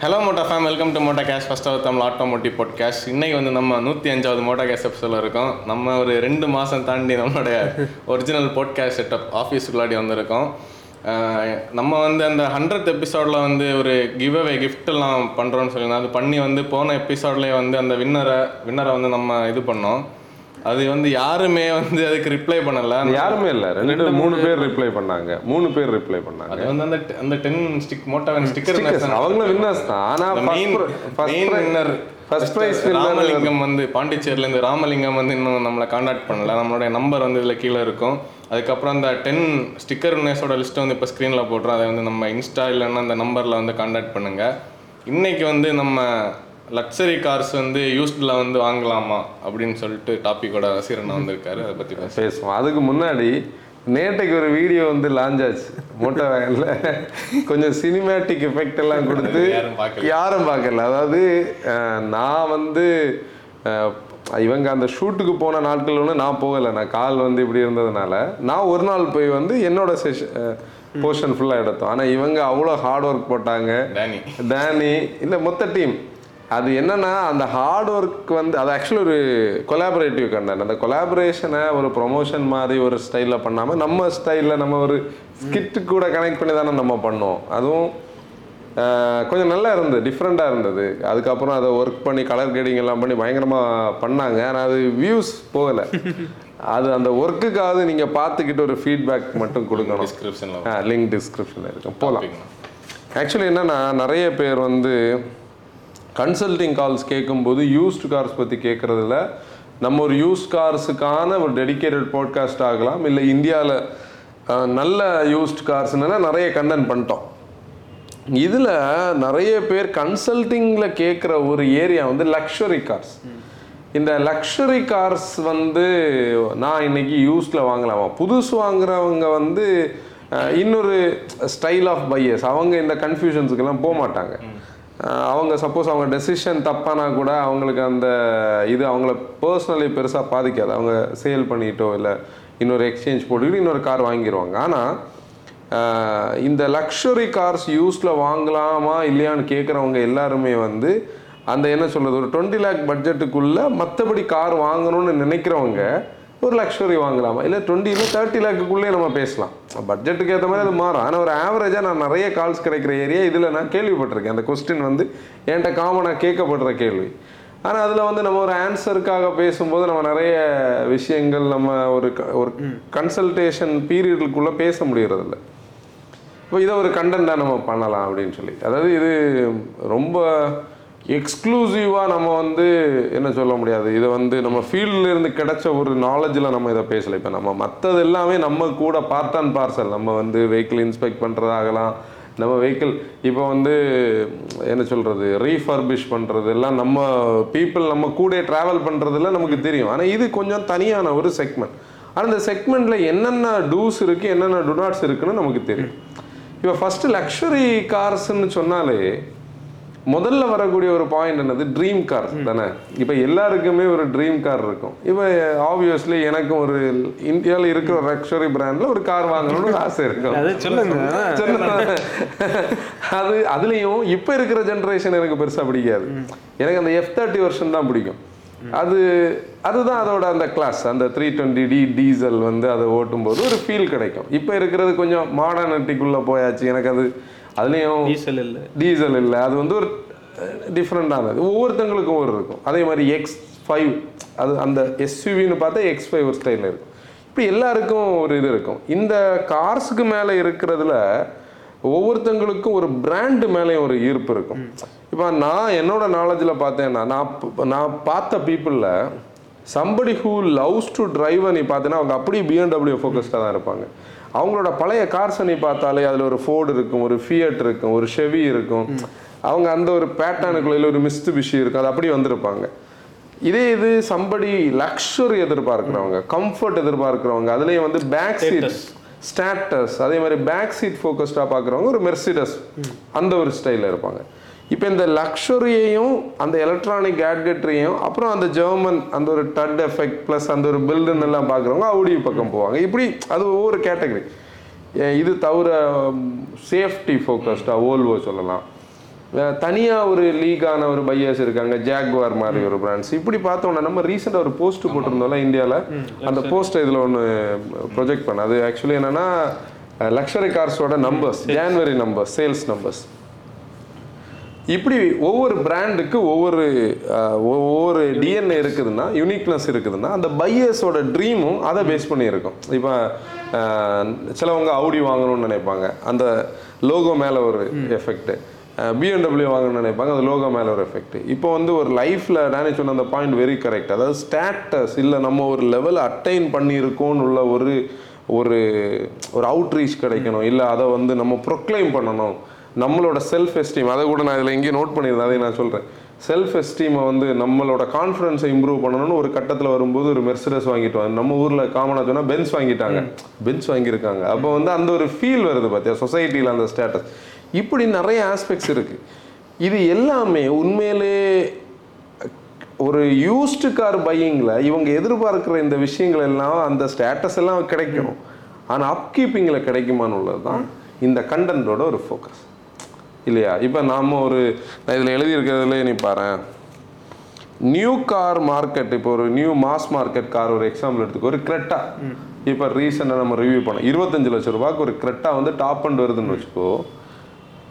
Hello மோட்டா fame welcome to மோட்டா cash first of Tamil automotive podcast இன்னைக்கு வந்து நம்ம நூற்றி அஞ்சாவது மோட்டா கேஷ் எபிசோடில் இருக்கோம். நம்ம ஒரு ரெண்டு மாதம் தாண்டி நம்மளுடைய ஒரிஜினல் பாட்காஸ்ட் செட்டப் ஆஃபீஸுக்குள்ளாடி வந்திருக்கோம். நம்ம வந்து அந்த ஹண்ட்ரட் எபிசோடில் வந்து ஒரு கிவ் அவே கிஃப்ட்லாம் பண்ணுறோன்னு சொல்லியிருந்தோம். அது பண்ணி வந்து போன எபிசோட்லேயே வந்து அந்த வின்னரை வின்னரை வந்து நம்ம இது பண்ணோம். அது வந்து யாருமே வந்து அதுக்கு ரிப்ளை பண்ணலை. யாருமே இல்ல. ரெண்டு மூணு பேர் ரிப்ளை பண்ணாங்க. மூணு பேர் ரிப்ளை பண்ணாங்க. அது வந்து அந்த அந்த டென் ஸ்டிக் மோட்டாவன் ஸ்டிக்கர் அவங்களும் winners தான். ஆனா main main winner prize winner Ramalingam வந்து பாண்டிச்சேரில இருந்து ராமலிங்கம் வந்து இன்னும் நம்மளை காண்டாக்ட் பண்ணல. நம்மளுடைய நம்பர் வந்து இதுல கீழே இருக்கும். அதுக்கப்புறம் அந்த டென் ஸ்டிக்கர் வின்னர்ஸோட லிஸ்ட் வந்து இப்போ ஸ்க்ரீனில் போட்டுரும் அதை வந்து நம்ம இன்ஸ்டா இல்லைன்னா அந்த நம்பரில் வந்து காண்டாக்ட் பண்ணுங்க. இன்னைக்கு வந்து நம்ம லக்ஸரி கார்ஸ் வந்து யூஸ்டில் வந்து வாங்கலாமா அப்படின்னு சொல்லிட்டு டாப்பிக்கோட ரசிகரண்ணா வந்திருக்காரு. அதை பற்றி பேச பேசுவோம். அதுக்கு முன்னாடி நேற்றுக்கு ஒரு வீடியோ வந்து லான்ச் ஆச்சு. மோட்டோ வேகன்ல கொஞ்சம் சினிமேட்டிக் எஃபெக்ட் எல்லாம் கொடுத்து யாரும் பார்க்கல. அதாவது நான் வந்து இவங்க அந்த ஷூட்டுக்கு போன நாட்கள் ஒன்று நான் போகலை. நான் கால் வந்து இப்படி இருந்ததுனால. நான் ஒரு நாள் போய் வந்து என்னோட செஷன் போர்ஷன் ஃபுல்லாக எடுத்தோம். ஆனால் இவங்க அவ்வளோ ஹார்ட் ஒர்க் போட்டாங்க. டேனி டேனி இல்லை மொத்த டீம் அது என்னன்னா அந்த ஹார்ட் ஒர்க் வந்து அது ஆக்சுவலி ஒரு கொலாபரேட்டிவ் கண்டென்ட் அந்த கொலாபரேஷனை ஒரு ப்ரொமோஷன் மாதிரி ஒரு ஸ்டைலில் பண்ணாமல் நம்ம ஸ்டைலில் நம்ம ஒரு ஸ்கிட்டு கூட கனெக்ட் பண்ணி தானே நம்ம பண்ணோம். அதுவும் கொஞ்சம் நல்லா இருந்தது டிஃப்ரெண்ட்டாக இருந்தது. அதுக்கப்புறம் அதை ஒர்க் பண்ணி கலர் கிரேடிங் எல்லாம் பண்ணி பயங்கரமாக பண்ணாங்க. ஆனால் அது வியூஸ் போகலை. அது அந்த ஒர்க்குக்காவது நீங்கள் பார்த்துக்கிட்டு ஒரு ஃபீட்பேக் மட்டும் கொடுக்கணும். டிஸ்கிரிப்ஷனில் லிங்க் டிஸ்கிரிப்ஷனில் இருக்கும். போகலாம் ஆக்சுவலி என்னன்னா நிறைய பேர் வந்து கன்சல்டிங் கால்ஸ் கேட்கும்போது யூஸ்டு கார்ஸ் பற்றி கேட்குறதுல நம்ம ஒரு யூஸ் கார்ஸுக்கான ஒரு டெடிகேட்டட் பாட்காஸ்ட் ஆகலாம். இல்லை இந்தியாவில் நல்ல யூஸ்ட் கார்ஸ்னால நிறைய கண்டென்ட் பண்ணிட்டோம். இதில் நிறைய பேர் கன்சல்டிங்கில் கேட்குற ஒரு ஏரியா வந்து லக்ஷரி கார்ஸ் இந்த லக்ஷரி கார்ஸ் வந்து நான் இன்னைக்கு யூஸ்டில் வாங்கலாமா. புதுசு வாங்குறவங்க வந்து இன்னொரு ஸ்டைல் ஆஃப் பையர்ஸ் அவங்க இந்த கன்ஃபியூஷன்ஸுக்கெல்லாம் போக மாட்டாங்க அவங்க சப்போஸ் அவங்க டெசிஷன் தப்பானா கூட அவங்களுக்கு அந்த இது அவங்கள பர்சனலி பெருசாக பாதிக்காது. அவங்க சேல் பண்ணிட்டோ இல்லை இன்னொரு எக்ஸ்சேஞ்ச் போட்டுக்கிட்டு இன்னொரு கார் வாங்கிடுவாங்க ஆனால் இந்த லக்ஸுரி கார்ஸ் யூஸில் வாங்கலாமா இல்லையான்னு கேட்குறவங்க எல்லாருமே வந்து அந்த என்ன சொல்கிறது ஒரு டுவெண்ட்டி லேக் பட்ஜெட்டுக்குள்ளே மற்றபடி கார் வாங்கணும்னு நினைக்கிறவங்க ஒரு லக்ஸுரி வாங்கலாமா? இல்லை டுவெண்ட்டி இல்லை தேர்ட்டி லேக்குக்குள்ளே நம்ம பேசலாம். பட்ஜெட்டுக்கு ஏற்ற மாதிரி அது மாறும். ஆனால் ஒரு ஆவரேஜாக நான் நிறைய கால்ஸ் கிடைக்கிற ஏரியா இதில் நான் கேள்விப்பட்டிருக்கேன். அந்த கொஸ்டின் வந்து என்கிட்ட காமனாக கேட்கப்படுற கேள்வி. ஆனால் அதில் வந்து நம்ம ஒரு ஆன்சருக்காக பேசும்போது நம்ம நிறைய விஷயங்கள் நம்ம ஒரு க- ஒரு கன்சல்டேஷன் பீரியடுக்குள்ளே பேச முடியறதில்ல. இப்போ இதை ஒரு கண்டென்ட்டாக நம்ம பண்ணலாம் அப்படின்னு சொல்லி அதாவது இது ரொம்ப எக்ஸ்க்ளூசிவாக நம்ம வந்து என்ன சொல்ல முடியாது? இதை வந்து நம்ம ஃபீல்டில் இருந்து கிடைச்ச ஒரு நாலேஜில் நம்ம இதை பேசலை. இப்போ நம்ம மற்றது எல்லாமே நம்ம கூட பார்ட் அண்ட் பார்சல் நம்ம வந்து வெஹிக்கிள் இன்ஸ்பெக்ட் பண்ணுறதாகலாம் நம்ம வெஹிக்கிள் இப்போ வந்து என்ன சொல்கிறது ரீஃபர்பிஷ் பண்ணுறது எல்லாம் நம்ம பீப்புள் நம்ம கூட ட்ராவல் பண்ணுறதுல நமக்கு தெரியும். ஆனால் இது கொஞ்சம் தனியான ஒரு செக்மெண்ட் ஆனால் இந்த செக்மெண்ட்டில் என்னென்ன டூஸ் இருக்குது என்னென்ன டுனாட்ஸ் இருக்குன்னு நமக்கு தெரியும். இப்போ ஃபஸ்ட்டு லக்ஷரி கார்ஸ்ன்னு சொன்னாலே முதல்ல வரக்கூடிய ஒரு பாயிண்ட் என்னது? ட்ரீம் கார் தானே? இப்போ எல்லாருக்குமே ஒரு ட்ரீம் கார் இருக்கும். இப்போ ஆப்வியஸ்லி எனக்கும் ஒரு இந்தியாவில் இருக்கிற ஒரு லக்ஸுரி பிராண்டில் ஒரு கார் வாங்கணும்னு ஆசை இருக்கும். அது சொல்லுங்க. சொன்ன- அது அதுலேயும் இப்போ இருக்கிற ஜென்ரேஷன் எனக்கு பெருசாக பிடிக்காது. எனக்கு அந்த எஃப் தேர்ட்டி வருஷன் தான் பிடிக்கும். அது அதுதான் அதோட அந்த கிளாஸ் அந்த த்ரீ டுவெண்ட்டி டி டீசல் வந்து அதை ஓட்டும்போது ஒரு ஃபீல் கிடைக்கும். இப்போ இருக்கிறது கொஞ்சம் மாடர்னிட்டிக்குள்ளே போயாச்சு. எனக்கு அது அதுலேயும் டீசல் இல்லை. டீசல் இல்லை. அது வந்து ஒரு டிஃப்ரெண்ட்டானது ஒவ்வொருத்தங்களுக்கும் ஒரு இருக்கும். அதே மாதிரி எக்ஸ் ஃபைவ் அது அந்த எஸ்யூவின்னு பார்த்தா எக்ஸ் ஃபைவ் ஒரு ஸ்டைலில் இருக்கும். இப்படி எல்லாருக்கும் ஒரு இது இருக்கும். இந்த கார்ஸுக்கு மேலே இருக்கிறதுல ஒவ்வொருத்தங்களுக்கும் ஒரு பிராண்டு மேலேயும் ஒரு ஈர்ப்பு இருக்கும். இப்போ நான் என்னோட நாலேஜில் பார்த்தேன்னா நான் நான் பார்த்த பீப்புளில் somebody who loves to drive நீ பார்த்தீங்கன்னா அவங்க அப்படியே பிஎன்டபிள்யூ ஃபோக்கஸ்டாக தான் இருப்பாங்க. அவங்களோட பழைய கார்ஸை நீ பார்த்தாலே அதில் ஒரு ஃபோர்டு இருக்கும் ஒரு ஃபியட் இருக்கும் ஒரு ஷெவி இருக்கும். அவங்க அந்த ஒரு பேட்டர்னுக்குள்ள ஒரு மிஸ்து பிஷி இருக்கும் அது அப்படி வந்திருப்பாங்க. இதே இது சம்படி லக்ஸுரி எதிர்பார்க்குறவங்க கம்ஃபர்ட் எதிர்பார்க்குறவங்க அதுலேயும் வந்து பேக் சீட் ஸ்டாட்டஸ் அதே மாதிரி பேக் சீட் ஃபோக்கஸ்டாக பார்க்குறவங்க ஒரு மெர்சிடஸ் அந்த ஒரு ஸ்டைலில் இருப்பாங்க. இப்போ இந்த லக்ஸுரியையும் அந்த எலக்ட்ரானிக் கேட்கெட்ரியும் அப்புறம் அந்த ஜெர்மன் அந்த ஒரு டட் எஃபெக்ட் ப்ளஸ் அந்த ஒரு பில்டுன்னு எல்லாம் பார்க்குறவங்க அவுடி பக்கம் போவாங்க. இப்படி அது ஒவ்வொரு கேட்டகரி இது தவிர சேஃப்டி ஃபோக்கஸ்டாக ஓல்வோ சொல்லலாம். தனியாக ஒரு லீகான ஒரு பையர்ஸ் இருக்காங்க ஜாக்வார் மாதிரி ஒரு பிராண்ட்ஸ் இப்படி பார்த்தோம்னா நம்ம ரீசெண்டாக ஒரு போஸ்ட் போட்டிருந்தோம்ல இந்தியாவில் அந்த போஸ்ட்டை இதில் ஒன்று ப்ரொஜெக்ட் பண்ண. அது ஆக்சுவலி என்னன்னா luxury கார்ஸோட numbers January numbers sales numbers இப்படி ஒவ்வொரு பிராண்டுக்கு ஒவ்வொரு ஒவ்வொரு டிஎன்ஏ இருக்குதுன்னா யூனிக்னஸ் இருக்குதுன்னா அந்த பையர்ஸோட ட்ரீமும் அதை பேஸ் பண்ணி இருக்கும் இப்போ சிலவங்க அவுடி வாங்கணும்னு நினைப்பாங்க. அந்த லோகோ மேலே ஒரு எஃபெக்ட் பிஎன்டபிள்யூ வாங்கணும்னு நினைப்பாங்க. அந்த லோகோ மேலே ஒரு எஃபெக்ட் இப்போ வந்து ஒரு லைஃப்பில் நானே சொன்ன அந்த பாயிண்ட் வெரி கரெக்ட் அதாவது ஸ்டேட்டஸ் இல்லை நம்ம ஒரு லெவல் அட்டைன் பண்ணியிருக்கோம்னு உள்ள ஒரு ஒரு ஒரு அவுட்ரீச் கிடைக்கணும். இல்லை அதை வந்து நம்ம ப்ரொக்ளைம் பண்ணணும். நம்மளோட செல்ஃப் எஸ்டீம் அதை கூட நான் இதில் எங்கேயும் நோட் பண்ணியிருந்தேன் அதை நான் சொல்கிறேன் செல்ஃப் எஸ்டீமை வந்து நம்மளோட கான்ஃபிடன்ஸை இம்ப்ரூவ் பண்ணணும்னு ஒரு கட்டத்தில் வரும்போது ஒரு மெர்சிடஸ் வாங்கிட்டு வாங்க நம்ம ஊரில் காமனாக சொன்னால் பென்ஸ் வாங்கிட்டாங்க. பென்ஸ் வாங்கியிருக்காங்க. அப்போ வந்து அந்த ஒரு ஃபீல் வருது பார்த்தியா சொசைட்டியில் அந்த ஸ்டேட்டஸ் இப்படி நிறைய ஆஸ்பெக்ட்ஸ் இருக்குது இது எல்லாமே உண்மையிலே ஒரு யூஸ்டு கார் பையிங்கில் இவங்க எதிர்பார்க்குற இந்த விஷயங்கள் எல்லாம் அந்த ஸ்டேட்டஸ் எல்லாம் கிடைக்கும். ஆனால் அப்கீப்பிங்கில் கிடைக்குமான்னு உள்ளது தான் இந்த கண்டென்ட்டோட ஒரு ஃபோக்கஸ் இல்லையா? இப்போ நாம ஒரு நான் இதில் எழுதியிருக்கிறதுல நீ பாரு நியூ கார் மார்க்கெட் இப்போ ஒரு நியூ மாஸ் மார்க்கெட் கார் ஒரு எக்ஸாம்பிள் எடுத்துக்கோ. ஒரு கிரெட்டா இப்போ ரீசெண்டாக நம்ம ரிவ்யூ பண்ணோம். இருபத்தஞ்சு லட்சம் ரூபாய்க்கு ஒரு கிரெட்டா வந்து டாப் அண்ட் வருதுன்னு வச்சுக்கோ.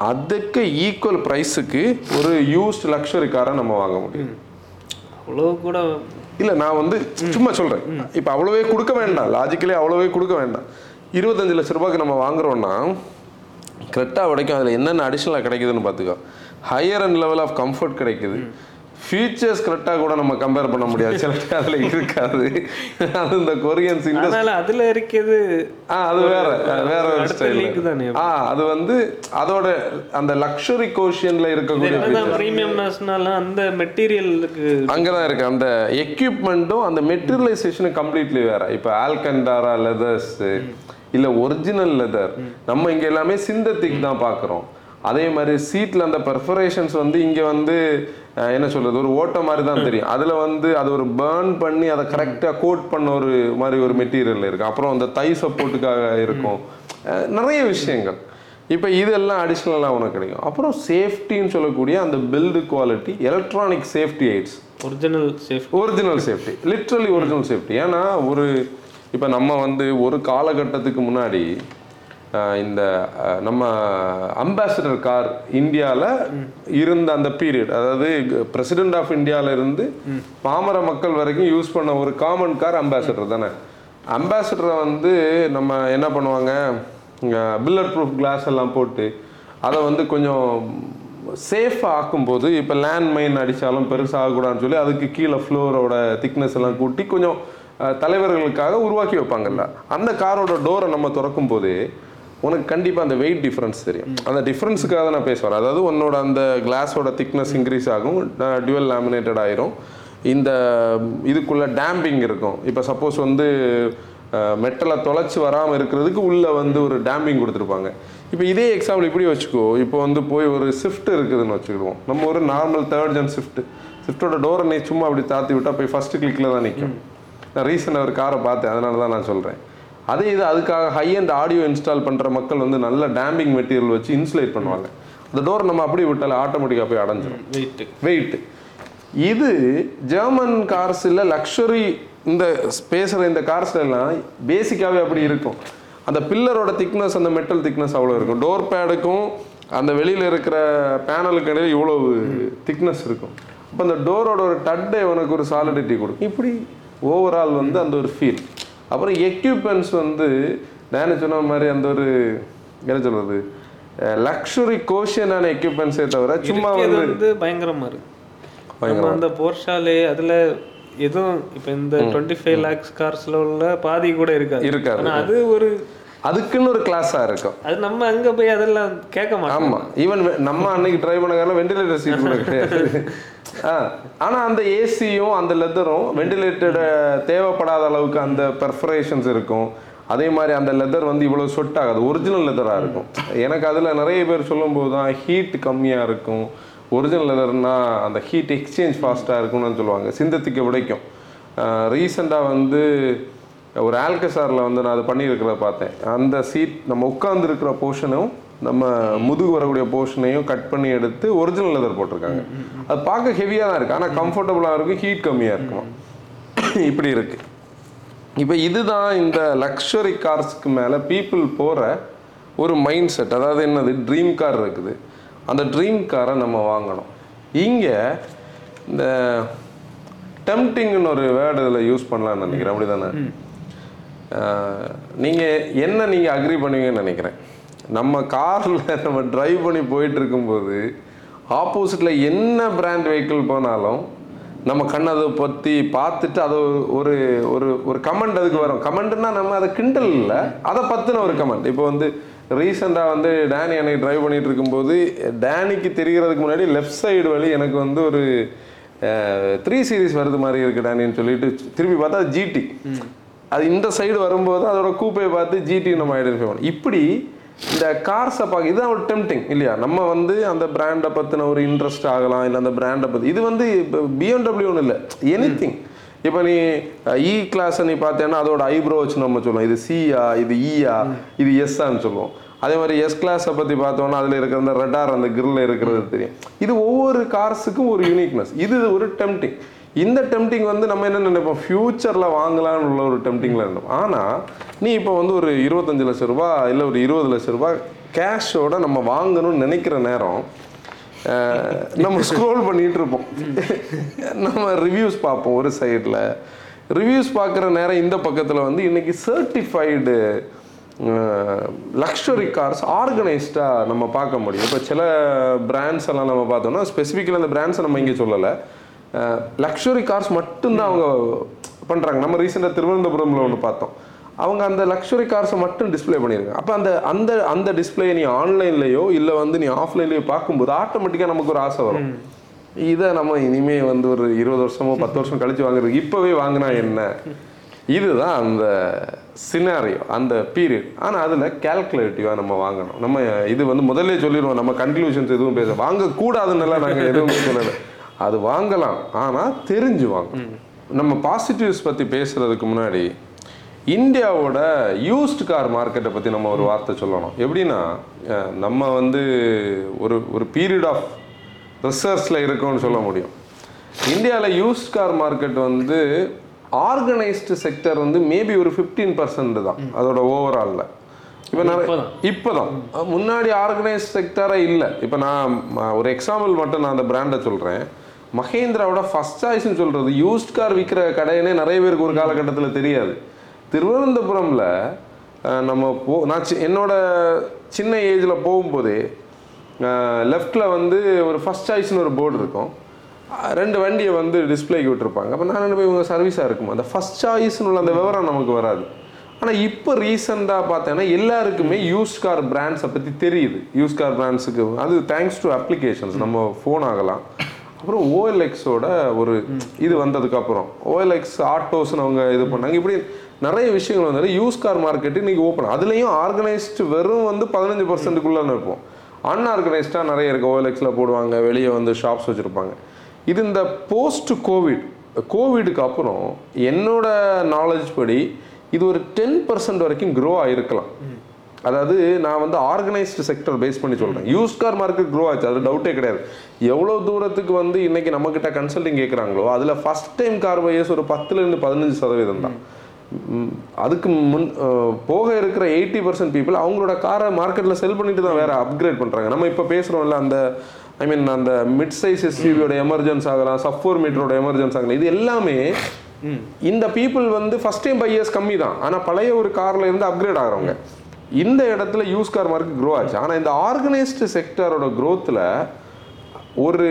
அதுக்கு ஈக்குவல் ப்ரைஸுக்கு ஒரு யூஸ்ட் லக்ஸரி காரை நம்ம வாங்க முடியும். அவ்வளோ கூட இல்ல நான் வந்து சும்மா சொல்றேன். இப்போ அவ்வளவே கொடுக்க வேண்டாம். லாஜிக்கலி அவ்வளவே கொடுக்க வேண்டாம். இருபத்தஞ்சு லட்ச ரூபாய்க்கு நம்ம வாங்குறோம்னா கரெக்டாக உடைக்கும். அதில் என்னென்ன அடிஷ்னலாக கிடைக்குதுன்னு பார்த்துக்கோ. Higher and level of comfort கிடைக்குது. ஃபீச்சர்ஸ் கரெக்டாக கூட நம்ம கம்பேர் பண்ண முடியாது. சில அதில் இருக்காது. அது இந்த கொரியன்ஸ் இண்டஸ்ட்ரி அதுல இருக்கிறது ஆ அது வேற. வேற ஒரு ஸ்டைல் தானே. ஆ அது வந்து அதோட அந்த லக்ஸுரி கோஷியன்ல இருக்கக்கூடிய ப்ரீமியம்னஸ்னால அந்த மெட்டீரியலுக்கு அங்கதான் இருக்கு. அந்த எக்யூப்மெண்ட்டும் அந்த மெட்டீரியலைசேஷனும் கம்ப்ளீட்லி வேற. இப்போ ஆல்கண்டாரா லெதர்ஸ் இல்ல ஒரிஜினல் லெதர் நம்ம இங்க எல்லாமே சிந்தட்டிக் தான் பார்க்குறோம் அதே மாதிரி சீட்ல அந்த பெர்ஃபரேஷன்ஸ் வந்து இங்க வந்து என்ன சொல்றது ஒரு ஓட்ட மாதிரி தான் தெரியும். அதுல வந்து அது ஒரு பேர்ன் பண்ணி அதை கரெக்டா கோட் பண்ண ஒரு மாதிரி ஒரு மெட்டீரியல் இருக்கு. அப்புறம் அந்த தை சப்போர்ட்டுக்காக இருக்கும். நிறைய விஷயங்கள். இப்போ இதெல்லாம் அடிஷ்னலாக உனக்கு கிடைக்கும். அப்புறம் சேஃப்டின்னு சொல்லக்கூடிய அந்த build quality electronic safety aids original safe original safety literally original safety ஏன்னா ஒரு இப்போ நம்ம வந்து ஒரு காலகட்டத்துக்கு முன்னாடி இந்த நம்ம அம்பாசடர் கார் இந்தியாவில் இருந்த அந்த பீரியட் அதாவது பிரசிடென்ட் ஆஃப் இந்தியாவில் இருந்து பாமர மக்கள் வரைக்கும் யூஸ் பண்ண ஒரு காமன் கார் அம்பாசடர் தானே. அம்பாசடரை வந்து நம்ம என்ன பண்ணுவாங்க பில்லட் ப்ரூஃப் கிளாஸ் எல்லாம் போட்டு அதை வந்து கொஞ்சம் சேஃபாக ஆக்கும்போது இப்போ லேண்ட் மைன் அடித்தாலும் பெருசாகக்கூடாதுன்னு சொல்லி அதுக்கு கீழே ஃப்ளோரோட திக்னஸ் எல்லாம் கூட்டி கொஞ்சம் தலைவர்களுக்காக உருவாக்கி வைப்பாங்கல்ல? அந்த காரோட டோரை நம்ம திறக்கும் போது உனக்கு கண்டிப்பாக அந்த வெயிட் டிஃப்ரென்ஸ் தெரியும். அந்த டிஃப்ரென்ஸுக்காக நான் பேச வரேன். அதாவது உன்னோட அந்த கிளாஸோட திக்னஸ் இன்க்ரீஸ் ஆகும் டுவெல் லேமினேட்டட் ஆயிரும். இந்த இதுக்குள்ள டேம்பிங் இருக்கும். இப்போ சப்போஸ் வந்து மெட்டலை தொலைச்சி வராமல் இருக்கிறதுக்கு உள்ள வந்து ஒரு டேம்பிங் கொடுத்துருப்பாங்க. இப்போ இதே எக்ஸாம்பிள் இப்படி வச்சுக்கோ. இப்போ வந்து போய் ஒரு ஷிஃப்ட் இருக்குதுன்னு வச்சுக்கிடுவோம். நம்ம ஒரு நார்மல் தேர்ட் ஜென் ஷிஃப்ட் ஷிஃப்ட்டோட டோரை நீ சும்மா அப்படி தாத்தி விட்டா போய் ஃபர்ஸ்ட் கிளிக்கில் தான் நிற்கும் நான் ரீசெண்டாக ஒரு காரை பார்த்தேன். அதனால தான் நான் சொல்கிறேன் அதே இது அதுக்காக ஹை அண்ட் ஆடியோ இன்ஸ்டால் பண்ணுற மக்கள் வந்து நல்ல டேம்பிங் மெட்டீரியல் வச்சு இன்சுலேட் பண்ணுவாங்க. அந்த டோர் நம்ம அப்படியே விட்டாலே ஆட்டோமேட்டிக்காக போய் அடைஞ்சிரும். வெயிட் வெயிட் இது ஜெர்மன் கார்ஸில் லக்ஸரி இந்த பேசுகிற இந்த கார்ஸ்ல எல்லாம் பேசிக்காகவே அப்படி இருக்கும். அந்த பில்லரோட திக்னஸ் அந்த மெட்டல் திக்னஸ் அவ்வளோ இருக்கும். டோர் பேடுக்கும் அந்த வெளியில் இருக்கிற பேனலுக்கு இடையில இவ்வளவு திக்னஸ் இருக்கும். அப்போ அந்த டோரோட ஒரு டட்டை உனக்கு ஒரு சாலிடிட்டி கொடுக்கும். இப்படி ஓவரால் வந்து அந்த ஒரு ஃபீல் அப்புறம் எக்யூப்மெண்ட்ஸ் வந்து நான் சொன்ன மாதிரி அந்த ஒரு என்ன சொல்றது லக்ஸுரி கோஷியனான எக்யூப்மெண்ட்ஸே தவிர சும்மா வந்து வந்து பயங்கரமா இருக்கு? நம்ம அந்த போர்ஷாலே அதுல எதுவும் இப்ப இந்த டுவெண்ட்டி ஃபைவ் லேக்ஸ் கார்ஸ்ல உள்ள பாதி கூட இருக்காது. இருக்காது. அது ஒரு அதுக்குன்னு ஒரு கிளாஸாக இருக்கும். அது நம்ம அங்க போய் அதெல்லாம் கேட்க மாட்டோம். ஆமா. ஈவன் நம்ம அன்னைக்கு ட்ரை பண்ண காரணம் வெண்டிலேட்டர் சீட் கூட கிடையாது. ஆ, ஆனா அந்த ஏசியும் அந்த லெதரும் வெண்டிலேட்டட தேவைப்படாத அளவுக்கு அந்த பெர்ஃபரேஷன்ஸ் இருக்கும். அதே மாதிரி அந்த லெதர் வந்து இவ்வளவு சொட் ஆகாது ஒரிஜினல் லெதராக இருக்கும். எனக்கு அதுல நிறைய பேர் சொல்லும்போது தான் ஹீட் கம்மியா இருக்கும். ஒரிஜினல் லெதர்னா அந்த ஹீட் எக்ஸ்சேஞ்ச் ஃபாஸ்ட்டாக இருக்கும்னு சொல்லுவாங்க. சிந்தத்திக்க விடைக்கும் ரீசெண்டாக வந்து ஒரு ஆல்கசாரில் வந்து நான் அது பண்ணியிருக்கிறத பார்த்தேன். அந்த சீட் நம்ம உட்காந்துருக்கிற போர்ஷனும் நம்ம முதுகு வரக்கூடிய போர்ஷனையும் கட் பண்ணி எடுத்து ஒரிஜினல் லெதர் போட்டிருக்காங்க. அது பார்க்க ஹெவியாக தான் இருக்குது ஆனால் கம்ஃபர்டபுளாக இருக்கும் ஹீட் கம்மியாக இருக்கும். இப்படி இருக்கு. இப்போ இதுதான் இந்த லக்ஸரி கார்ஸ்க்கு மேலே பீப்புள் போகிற ஒரு மைண்ட் செட் அதாவது என்னது? ட்ரீம் கார் இருக்குது. அந்த ட்ரீம் காரை நம்ம வாங்கணும். இங்கே இந்த டெம்டிங்னு ஒரு வேர்டு இதில் யூஸ் பண்ணலாம்னு நினைக்கிறேன். அப்படி தானே நீங்கள் என்ன நீங்கள் அக்ரி பண்ணுவீங்கன்னு நினைக்கிறேன். நம்ம காரில் நம்ம டிரைவ் பண்ணி போயிட்டு இருக்கும்போது ஆப்போசிட்டில் என்ன பிராண்ட் வெஹிக்கிள் போனாலும் நம்ம கண் அதை பற்றி பார்த்துட்டு அது ஒரு ஒரு ஒரு கமெண்ட் அதுக்கு வரும். கமெண்ட்னா நம்ம அதை கிண்டல் இல்லை. அதை பற்றின ஒரு கமெண்ட் இப்போ வந்து ரீசெண்டாக வந்து டேனி எனக்கு டிரைவ் பண்ணிட்டு இருக்கும்போது டேனிக்கு தெரிகிறதுக்கு முன்னாடி லெஃப்ட் சைடு வழி எனக்கு வந்து ஒரு த்ரீ சீரிஸ் வருது மாதிரி இருக்கு டேனின்னு சொல்லிட்டு திரும்பி பார்த்தா ஜிடி அது இந்த சைடு வரும்போது அதோட கூப்பையை பார்த்து ஜிடி நம்ம ஐடென்டிஃபை பண்ணோம் இப்படி இந்த கார்ஸை பார்க்க இதுதான் ஒரு டெம்டிங் இல்லையா? நம்ம வந்து அந்த பிராண்டை பற்றின ஒரு இன்ட்ரெஸ்ட் ஆகலாம் இல்லை அந்த பிராண்டை பற்றி இது வந்து இப்போ பிஎம்டபிள்யூன்னு இல்லை. எனி திங் இப்போ நீ இ கிளாஸை நீ பார்த்தேன்னா அதோட ஐப்ரோ வச்சு நம்ம சொல்லுவோம். இது சியா இது e இயா இது எஸ்ஸான்னு சொல்லுவோம். அதே மாதிரி எஸ் கிளாஸை பற்றி பார்த்தோன்னா அதில் இருக்கிற அந்த ரெடார் அந்த கிரில் இருக்கிறது தெரியும். இது ஒவ்வொரு கார்ஸுக்கும் ஒரு யூனிக்னஸ் இது ஒரு டெம்டிங் இந்த டெம்டிங் வந்து நம்ம என்ன நினைப்போம்? ஃபியூச்சரில் வாங்கலாம்னு உள்ள ஒரு டெம்டிங்கில் இருந்தோம். ஆனால் நீ இப்போ வந்து ஒரு இருபத்தஞ்சு லட்ச ரூபா இல்லை ஒரு இருபது லட்ச ரூபா கேஷோட நம்ம வாங்கணும்னு நினைக்கிற நேரம் நம்ம ஸ்க்ரோல் பண்ணிகிட்டு இருப்போம். நம்ம ரிவ்யூஸ் பார்ப்போம் ஒரு சைடில் ரிவ்யூஸ் பார்க்குற நேரம் இந்த பக்கத்தில் வந்து இன்னைக்கு சர்டிஃபைடு லக்ஸரி கார்ஸ் ஆர்கனைஸ்டாக நம்ம பார்க்க முடியும். இப்போ சில பிராண்ட்ஸ் எல்லாம் நம்ம பார்த்தோம்னா ஸ்பெசிஃபிக்கலாக அந்த பிராண்ட்ஸை நம்ம இங்கே சொல்லலை. லக்ஸரி கார்ஸ் மட்டும்தான் அவங்க பண்ணுறாங்க நம்ம ரீசெண்டாக திருவனந்தபுரமில் ஒன்று பார்த்தோம். அவங்க அந்த லக்ஸரி கார்ஸை மட்டும் டிஸ்ப்ளே பண்ணியிருக்காங்க அப்போ அந்த அந்த அந்த டிஸ்ப்ளே நீ ஆன்லைன்லேயோ இல்லை வந்து நீ ஆஃப்லைன்லேயோ பார்க்கும்போது ஆட்டோமேட்டிக்காக நமக்கு ஒரு ஆசை வரும். இதை நம்ம இனிமே வந்து ஒரு இருபது வருஷமோ பத்து வருஷம் கழிச்சு வாங்குறதுக்கு இப்போவே வாங்கினா என்ன? இதுதான் அந்த சினாரியோ அந்த பீரியட் ஆனால் அதில் கேல்குலேட்டிவாக நம்ம வாங்கணும். நம்ம இது வந்து முதல்ல சொல்லிடுவோம். நம்ம கன்க்ளூஷன்ஸ் எதுவும் பேச வாங்கக்கூடாதுன்னெல்லாம் நாங்கள் எதுவுமே சொல்லலை. அது வாங்கலாம். ஆனால் தெரிஞ்சு வாங்கணும். நம்ம பாசிட்டிவ்ஸ் பற்றி பேசுறதுக்கு முன்னாடி இந்தியாவோட யூஸ்ட் கார் மார்க்கெட்டை பற்றி நம்ம ஒரு வார்த்தை சொல்லணும். எப்படின்னா நம்ம வந்து ஒரு ஒரு பீரியட் ஆஃப் ரிசர்ச்சில் இருக்கோம்னு சொல்ல முடியும். இந்தியாவில் யூஸ்ட் கார் மார்க்கெட் வந்து ஆர்கனைஸ்டு செக்டர் வந்து மேபி ஒரு ஃபிஃப்டீன் பர்சன்ட் தான். அதோட ஓவராலில் இப்போ நிறைய இப்பதான். இப்போதான். முன்னாடி ஆர்கனைஸ் செக்டரே இல்லை. இப்போ நான் ஒரு எக்ஸாம்பிள் மட்டும் நான் அந்த பிராண்டை சொல்கிறேன் மகேந்திராவோட ஃபஸ்ட் சாய்ஸ்னு சொல்கிறது யூஸ்ட் கார் விற்கிற கடையினே நிறைய பேருக்கு ஒரு காலகட்டத்தில் தெரியாது. திருவனந்தபுரமில் நம்ம போ நான் சி- என்னோட சின்ன ஏஜில் போகும்போதே லெஃப்டில் வந்து ஒரு ஃபர்ஸ்ட் சாய்ஸ்னு ஒரு போர்டு இருக்கும். ரெண்டு வண்டியை வந்து டிஸ்ப்ளேக்கு விட்டுருப்பாங்க. அப்போ நான் என்ன போய் இவங்க சர்வீஸாக இருக்குமா? அந்த ஃபஸ்ட் சாய்ஸ்னு உள்ள அந்த விவரம் நமக்கு வராது. ஆனால் இப்போ ரீசெண்டாக பார்த்தேன்னா எல்லாருக்குமே யூஸ் கார் பிராண்ட்ஸை பற்றி தெரியுது. யூஸ் கார் பிராண்ட்ஸுக்கு அது தேங்க்ஸ் டு அப்ளிகேஷன்ஸ் நம்ம ஃபோன் ஆகலாம். அப்புறம் ஓஎல்எக்ஸோட ஒரு இது வந்ததுக்கப்புறம். ஓஎல்எக்ஸ் ஆட்டோஸ்னு அவங்க இது பண்ணாங்க. இப்படி நிறைய விஷயங்கள் வந்தாலும் யூஸ் கார் மார்க்கெட் இன்னைக்கு ஓப்பன் அதுலேயும் ஆர்கனைஸ்டு வெறும் வந்து பதினஞ்சு பர்சன்ட்டுக்குள்ளே இருப்போம் அன்ஆர்கனைஸ்டாக நிறைய இருக்குது ஓஎல்எக்ஸில் போடுவாங்க. வெளியே வந்து ஷாப்ஸ் வச்சுருப்பாங்க. இது இந்த போஸ்ட் கோவிட் கோவிடுக்கு அப்புறம் என்னோட நாலேஜ் படி இது ஒரு டென் பர்சன்ட் வரைக்கும் க்ரோ ஆகிருக்கலாம் அதாவது நான் வந்து ஆர்கனைஸ்டு செக்டர் பேஸ் பண்ணி சொல்கிறேன் யூஸ் கார் மார்க்கெட் க்ரோ ஆச்சு அது டவுட்டே கிடையாது. எவ்வளோ தூரத்துக்கு வந்து இன்னைக்கு நம்மக்கிட்ட கன்சல்டிங் கேட்குறாங்களோ அதில் ஃபஸ்ட் டைம் கார் பையர்ஸ் ஒரு பத்துலேருந்து பதினஞ்சு சதவீதம் தான். அதுக்கு முன் போக இருக்கிற எயிட்டி பர்சன்ட் பீப்புள் அவங்களோட காரை மார்க்கெட்டில் செல் பண்ணிட்டு தான் வேற அப்கிரேட் பண்ணுறாங்க நம்ம இப்போ பேசுகிறோம்ல அந்த ஐ மீன் அந்த மிட் சைஸ் எஸ்யூவியோட எமர்ஜென்ஸ் ஆகலாம் சஃபோர் மீட்டரோட எமர்ஜென்ஸ் ஆகலாம் இது எல்லாமே இந்த பீப்புள் வந்து ஃபர்ஸ்ட் டைம் பையர்ஸ் கம்மி தான். ஆனால் பழைய ஒரு கார்ல இருந்து அப்கிரேட் ஆகிறவங்க. இந்த இடத்துல யூஸ் கார் மார்க்கெட் க்ரோ ஆச்சு. ஆனால் இந்த ஆர்கனைஸ்டு செக்டரோட க்ரோத்தில் ஒரு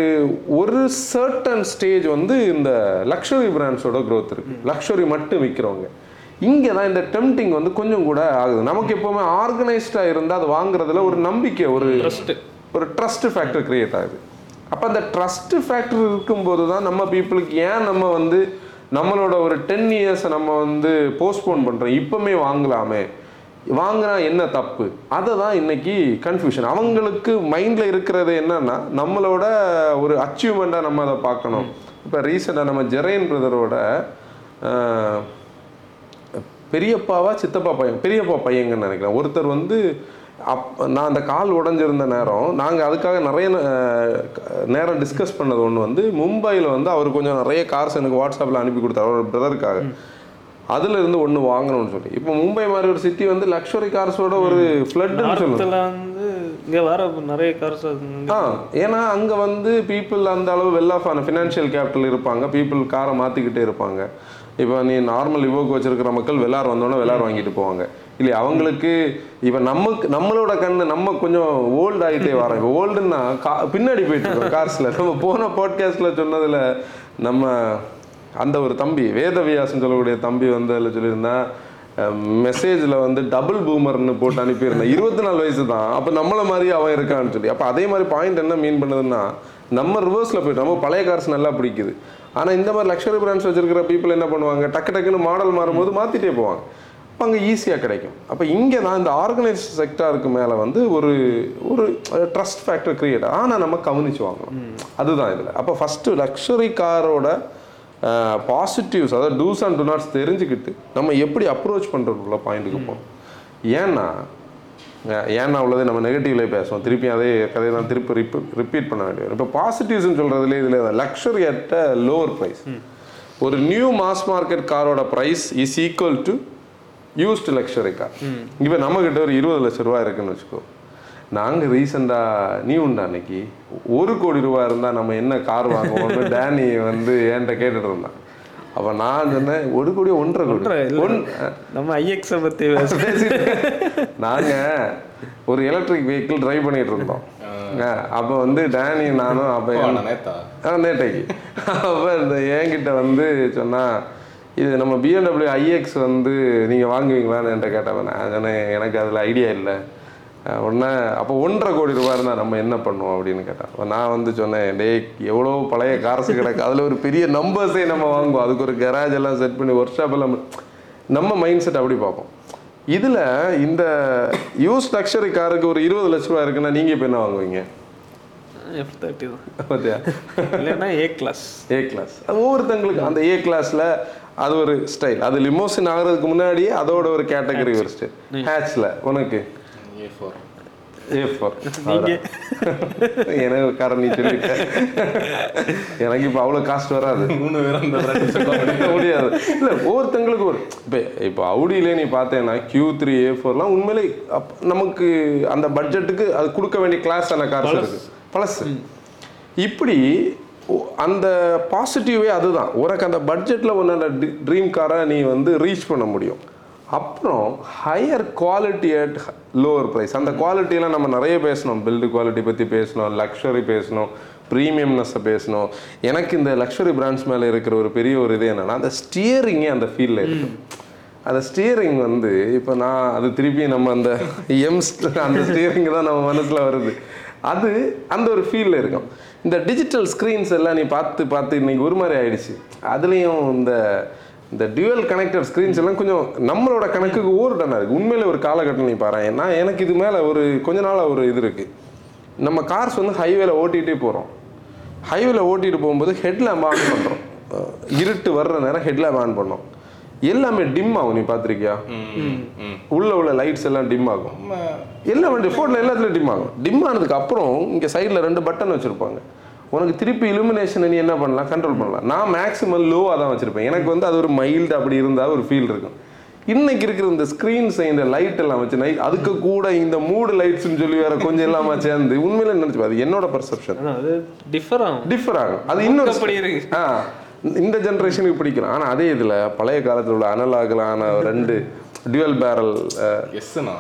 ஒரு சர்டன் ஸ்டேஜ் வந்து இந்த லக்ஸரி பிராண்ட்ஸோட growth இருக்கு. லக்ஸரி மட்டும் விற்கிறவங்க இங்கே தான் இந்த டெம்டிங் வந்து கொஞ்சம் கூட ஆகுது. நமக்கு எப்போவுமே ஆர்கனைஸ்டாக இருந்தால் அது வாங்குறதுல ஒரு நம்பிக்கை ஒரு ஒரு ட்ரஸ்ட் ஃபேக்டர் கிரியேட் ஆகுது. அப்போ அந்த ட்ரஸ்ட் ஃபேக்டர் இருக்கும்போது தான் நம்ம பீப்புளுக்கு ஏன் நம்ம வந்து நம்மளோட ஒரு டென் இயர்ஸை நம்ம வந்து போஸ்ட்போன் பண்ணுறோம் இப்போமே வாங்கலாமே. வாங்கினா என்ன தப்பு? அதை தான் இன்னைக்கு கன்ஃபியூஷன் அவங்களுக்கு மைண்டில் இருக்கிறது என்னன்னா நம்மளோட ஒரு அச்சீவ்மெண்ட்டாக நம்ம அதை பார்க்கணும். இப்போ ரீசெண்டாக நம்ம ஜெரைன் பிரதரோட பெரியப்பாவா சித்தப்பா பையன் பெரியப்பா பையங்கன்னு நினைக்கிறேன். ஒருத்தர் வந்து அப் நான் அந்த கால் உடஞ்சிருந்த நேரம் நாங்கள் அதுக்காக நிறைய நேரம் டிஸ்கஸ் பண்ணது ஒன்று வந்து மும்பையில் வந்து அவர் கொஞ்சம் நிறைய கார்ஸ் எனக்கு வாட்ஸ்அப்பில் அனுப்பி கொடுத்தார் அவர் பிரதருக்காக அதுல இருந்து ஒன்று வாங்கணும்னு சொல்லி. இப்போ மும்பை மாதிரி ஒரு சிட்டி வந்து லக்ஸுரி கார்ஸோட ஒரு ஃப்ளட்னு நார்த்தில் வந்து இங்க வர நிறைய கார்ஸ் ஆ ஏன்னா அங்கே வந்து பீப்புள் அந்த அளவு வெல் ஆஃப் ஆன ஃபினான்ஷியல் கேபிட்டல் இருப்பாங்க. பீப்புள் காரை மாற்றிக்கிட்டே இருப்பாங்க. இப்போ நீ நார்மல் இவோக்கு வச்சிருக்கிற மக்கள் வெள்ளார் வந்தோடனே வெள்ளார் வாங்கிட்டு போவாங்க. இல்லை அவங்களுக்கு இப்போ நமக்கு நம்மளோட கண்ணு நம்ம கொஞ்சம் ஓல்டு ஆகிட்டே வரோம் இப்போ ஓல்டுன்னா கா பின்னாடி போயிட்டு இருக்கோம் கார்ஸில் நம்ம போன பாட்காஸ்ட்டில் சொன்னதில் நம்ம அந்த ஒரு தம்பி வேதவியாசன் சொல்லக்கூடிய தம்பி வந்து அதில் சொல்லியிருந்தா மெசேஜில் வந்து டபுள் பூமர்னு போட்டு அனுப்பியிருந்தேன். இருபத்தி நாலு வயசு தான் அப்போ நம்மள மாதிரி அவன் இருக்கான்னு சொல்லி. அப்போ அதே மாதிரி பாயிண்ட் என்ன மீன் பண்ணுதுன்னா நம்ம ரிவர்ஸில் போயிட்டு நம்ம பழைய கார்ஸ் நல்லா பிடிக்குது. ஆனால் இந்த மாதிரி லக்ஸரி பிராண்ட்ஸ் வச்சிருக்கிற பீப்புள் என்ன பண்ணுவாங்க? டக்கு டக்குன்னு மாடல் மாறும்போது மாற்றிட்டே போவாங்க. அப்போ அங்கே ஈஸியாக கிடைக்கும். அப்போ இங்கே தான் இந்த ஆர்கனைஸ் செக்டாருக்கு மேலே வந்து ஒரு ஒரு ட்ரஸ்ட் ஃபேக்டர் கிரியேட் ஆனால் நம்ம கவனிச்சு வாங்கணும். அதுதான் இதில். அப்போ ஃபஸ்ட்டு லக்ஸரி காரோட பாசிட்டிவ்ஸ் அதாவது டூஸ் அண்ட் டு நாட்ஸ் தெரிஞ்சுக்கிட்டு நம்ம எப்படி அப்ரோச் பண்ணுறதுக்குள்ள பாயிண்ட்டுக்கு போகணும். ஏன்னா ஏன்னா உள்ளது நம்ம நெகட்டிவ்ல பேசுவோம். திருப்பி அதே கதையை தான் திருப்பி ரிப்ப ரிப்பீட் பண்ண வேண்டியது இப்போ பாசிட்டிவ்ஸ்னு சொல்கிறதுல இதில் லக்ஸரி அட் லோவர் ப்ரைஸ் ஒரு நியூ மாஸ் மார்க்கெட் காரோட price is equal to used luxury car இப்போ நம்மக்கிட்ட ஒரு இருபது லட்ச ரூபா இருக்குன்னு வச்சுக்கோ. நாங்கள் ரீசெண்டாக நீ உண்டா அன்னைக்கு? ஒரு கோடி ரூபா இருந்தால் நம்ம என்ன கார் வாங்குவோம்னு டேனி வந்து என்கிட்ட கேட்டுட்டு இருந்தான் அப்போ நான் சொன்னேன் ஒரு கோடி. ஒன்றரை கோடி ஒன் நம்ம ஐஎக்ஸை பத்தி பேச நாங்க ஒரு எலக்ட்ரிக் வெஹிக்கிள் டிரைவ் பண்ணிட்டு இருந்தோம். அப்போ வந்து டேனி நானும் அப்போ ஆ நேட்டைக்கு அப்போ இந்த என்கிட்ட வந்து சொன்னா இது நம்ம பிஎம்டபிள்யூ ஐஎக்ஸ் வந்து நீங்கள் வாங்குவீங்களான்னு என்கிட்ட கேட்டவன். சொன்னேன் எனக்கு அதில் ஐடியா இல்லை. உடனே அப்போ ஒன்றரை கோடி ரூபாய் இருந்தால் நம்ம என்ன பண்ணுவோம் அப்படின்னு கேட்டான் நான் வந்து சொன்னேன் டேய் எவ்வளோ பழைய கார்ஸ் கிடக்கு அதில் ஒரு பெரிய நம்பர்ஸே நம்ம வாங்குவோம். அதுக்கு ஒரு கராஜ் எல்லாம் செட் பண்ணி ஒர்க் ஷாப் எல்லாம் நம்ம மைண்ட் செட் அப்படி பார்ப்போம். இதில் இந்த யூஸ் லக்ஸரி காருக்கு ஒரு இருபது லட்ச ரூபா இருக்குன்னா நீங்கள் இப்போ என்ன வாங்குவீங்க? எஃப் தேர்ட்டி தான். பார்த்தியா இல்லைன்னா ஏ கிளாஸ் ஏ கிளாஸ் ஒவ்வொருத்தங்களுக்கு அந்த ஏ கிளாஸில் அது ஒரு ஸ்டைல் அது லிமோசின் ஆகிறதுக்கு முன்னாடியே அதோட ஒரு கேட்டகரி ஒரு ஸ்டைல் ஹேட்ச்ல உனக்கு? ஏ ஃபோர் ஏ ஃபோர் எனக்கு காரணம் நீ எனக்கு இப்போ அவ்வளோ காஸ்ட் வராது. மூணு பேரும் அந்த. முடியாது. இல்லை ஒவ்வொருத்தங்களுக்கு ஒரு இப்போ இப்போ அவுடியிலே நீ பார்த்தேன்னா கியூ த்ரீ ஏ ஃபோர்லாம் உண்மையிலே நமக்கு அந்த பட்ஜெட்டுக்கு அது கொடுக்க வேண்டிய கிளாஸ் ஆன கார்ஸ் இருக்கு. பழசு. இப்படி அந்த பாசிட்டிவே அதுதான். உனக்கு அந்த பட்ஜெட்டில் உன்னோட ட்ரீம் காரை நீ வந்து ரீச் பண்ண முடியும். அப்புறம் higher quality at lower price அந்த குவாலிட்டியெல்லாம் நம்ம நிறைய பேசணும். பில்டு குவாலிட்டி பற்றி பேசணும் லக்ஸரி பேசணும் ப்ரீமியம்னஸை பேசணும். எனக்கு இந்த லக்ஸரி பிராண்ட்ஸ் மேலே இருக்கிற ஒரு பெரிய ஒரு இது என்னன்னா அந்த ஸ்டியரிங்கே அந்த ஃபீல்டில் இருக்கு. அந்த ஸ்டியரிங் வந்து இப்போ நான் அது திருப்பி நம்ம அந்த எம்ஸ் அந்த ஸ்டியரிங் தான் நம்ம மனசில் வருது. அது அந்த ஒரு ஃபீலில் இருக்கும். இந்த டிஜிட்டல் ஸ்க்ரீன்ஸ் எல்லாம் நீ பார்த்து பார்த்து இன்னைக்கு ஒரு மாதிரி ஆயிடுச்சு. அதுலேயும் இந்த இந்த டியூவல் கனெக்டட் ஸ்க்ரீன்ஸ் எல்லாம் கொஞ்சம் நம்மளோட கணக்குக்கு ஓவர்டனாக இருக்குது உண்மையில ஒரு காலகட்டம் நீ பாரு. ஏன்னா எனக்கு இது மேலே ஒரு கொஞ்ச நாளாக ஒரு இது இருக்குது நம்ம கார்ஸ் வந்து ஹைவேல ஓட்டிகிட்டே போகிறோம் ஹைவேல ஓட்டிட்டு போகும்போது ஹெட்லாம்ப் ஆன் பண்ணுறோம் இருட்டு வர்ற நேரம் ஹெட்லாம்ப் ஆன் பண்ணோம். எல்லாமே டிம் ஆகும் நீ பார்த்துருக்கியா. உள்ள உள்ள லைட்ஸ் எல்லாம் டிம் ஆகும். எல்லா வண்டி ஃபோனில் எல்லாத்துலையும் டிம் ஆகும். டிம் ஆனதுக்கு அப்புறம் இங்கே சைடில் ரெண்டு பட்டன் வச்சுருப்பாங்க. உனக்கு திருப்பி இலுமினேஷனை நீ என்ன பண்ணலாம்? கண்ட்ரோல் பண்ணலாம். நான் மேக்ஸிமம் லோவாக தான் வச்சுருப்பேன். எனக்கு வந்து அது ஒரு மைல்டு அப்படி இருந்தால் ஒரு ஃபீல் இருக்கும். இன்னைக்கு இருக்கிற இந்த ஸ்க்ரீன்ஸ் இந்த லைட் எல்லாம் வச்சு நைட் அதுக்கு கூட இந்த மூடு லைட்ஸ்னு சொல்லி வேற கொஞ்சம் எல்லாமே சேர்ந்து உண்மையில நினைச்சு அது என்னோட பர்செப்ஷன் டிஃபர் ஆகும். டிஃபர் ஆகும். அது இன்னொரு. ஆ இந்த ஜென்ரேஷனுக்கு பிடிக்கும். ஆனால் அதே இதில் பழைய காலத்தில் உள்ள அனலாகலான ரெண்டு டியூவல் பேரல் எஸ்ஸுண்ணா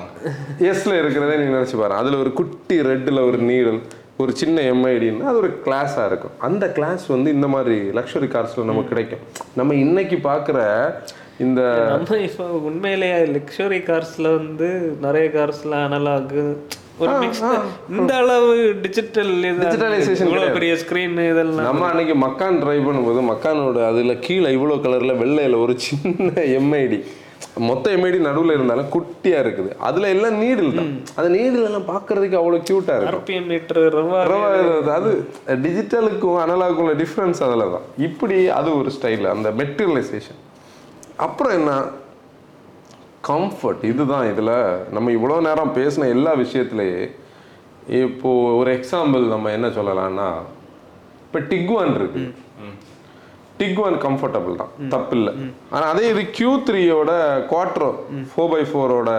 எஸ்ல இருக்கிறதே நீங்க நினைச்சு பாரு. அதுல ஒரு குட்டி ரெட்டில் ஒரு நீடல் ஒரு சின்ன எம்ஐடின்னு அது ஒரு கிளாஸாக இருக்கும். அந்த கிளாஸ் வந்து இந்த மாதிரி லக்ஸரி கார்ஸில் நமக்கு கிடைக்கும். நம்ம இன்னைக்கு பார்க்குற இந்த நம்ம இப்போ உண்மையிலேயே லக்ஸரி கார்ஸ்ல வந்து நிறைய கார்ஸ்ல அனலாக் ஒரு இந்த அளவு டிஜிட்டல் இவ்வளவு கிடையாது. பெரிய ஸ்கிரீன் இதெல்லாம். நம்ம அன்னைக்கு மக்கான் டிரைவ் பண்ணும்போது மக்கானோட அதில் கீழே இவ்வளோ கலரில் வெள்ளையில் ஒரு சின்ன எம்ஐடி மொத்த எம்ஐடி நடுவில் இருந்தாலும் குட்டியாக இருக்குது. அதில் எல்லாம் நீடில் தான். அந்த நீடில் எல்லாம் பார்க்கறதுக்கு அவ்வளோ க்யூட்டாக இருக்கும். அது டிஜிட்டலுக்கும் அனலாகும் உள்ள டிஃப்ரென்ஸ் அதில் தான். இப்படி அது ஒரு ஸ்டைல் அந்த மெட்டீரியலைசேஷன் அப்புறம் என்ன? கம்ஃபர்ட் இதுதான் இதில். நம்ம இவ்வளோ நேரம் பேசின எல்லா விஷயத்துலையே இப்போ ஒரு எக்ஸாம்பிள் நம்ம என்ன சொல்லலாம்னா இப்போ டிக்வான் இருக்கு. டிக்வான் கம்ஃபர்டபுள் தான். தப்பு இல்லை ஆனால் அதே இது கியூ த்ரீயோட குவாட்ரோ ஃபோர் பை ஃபோரோட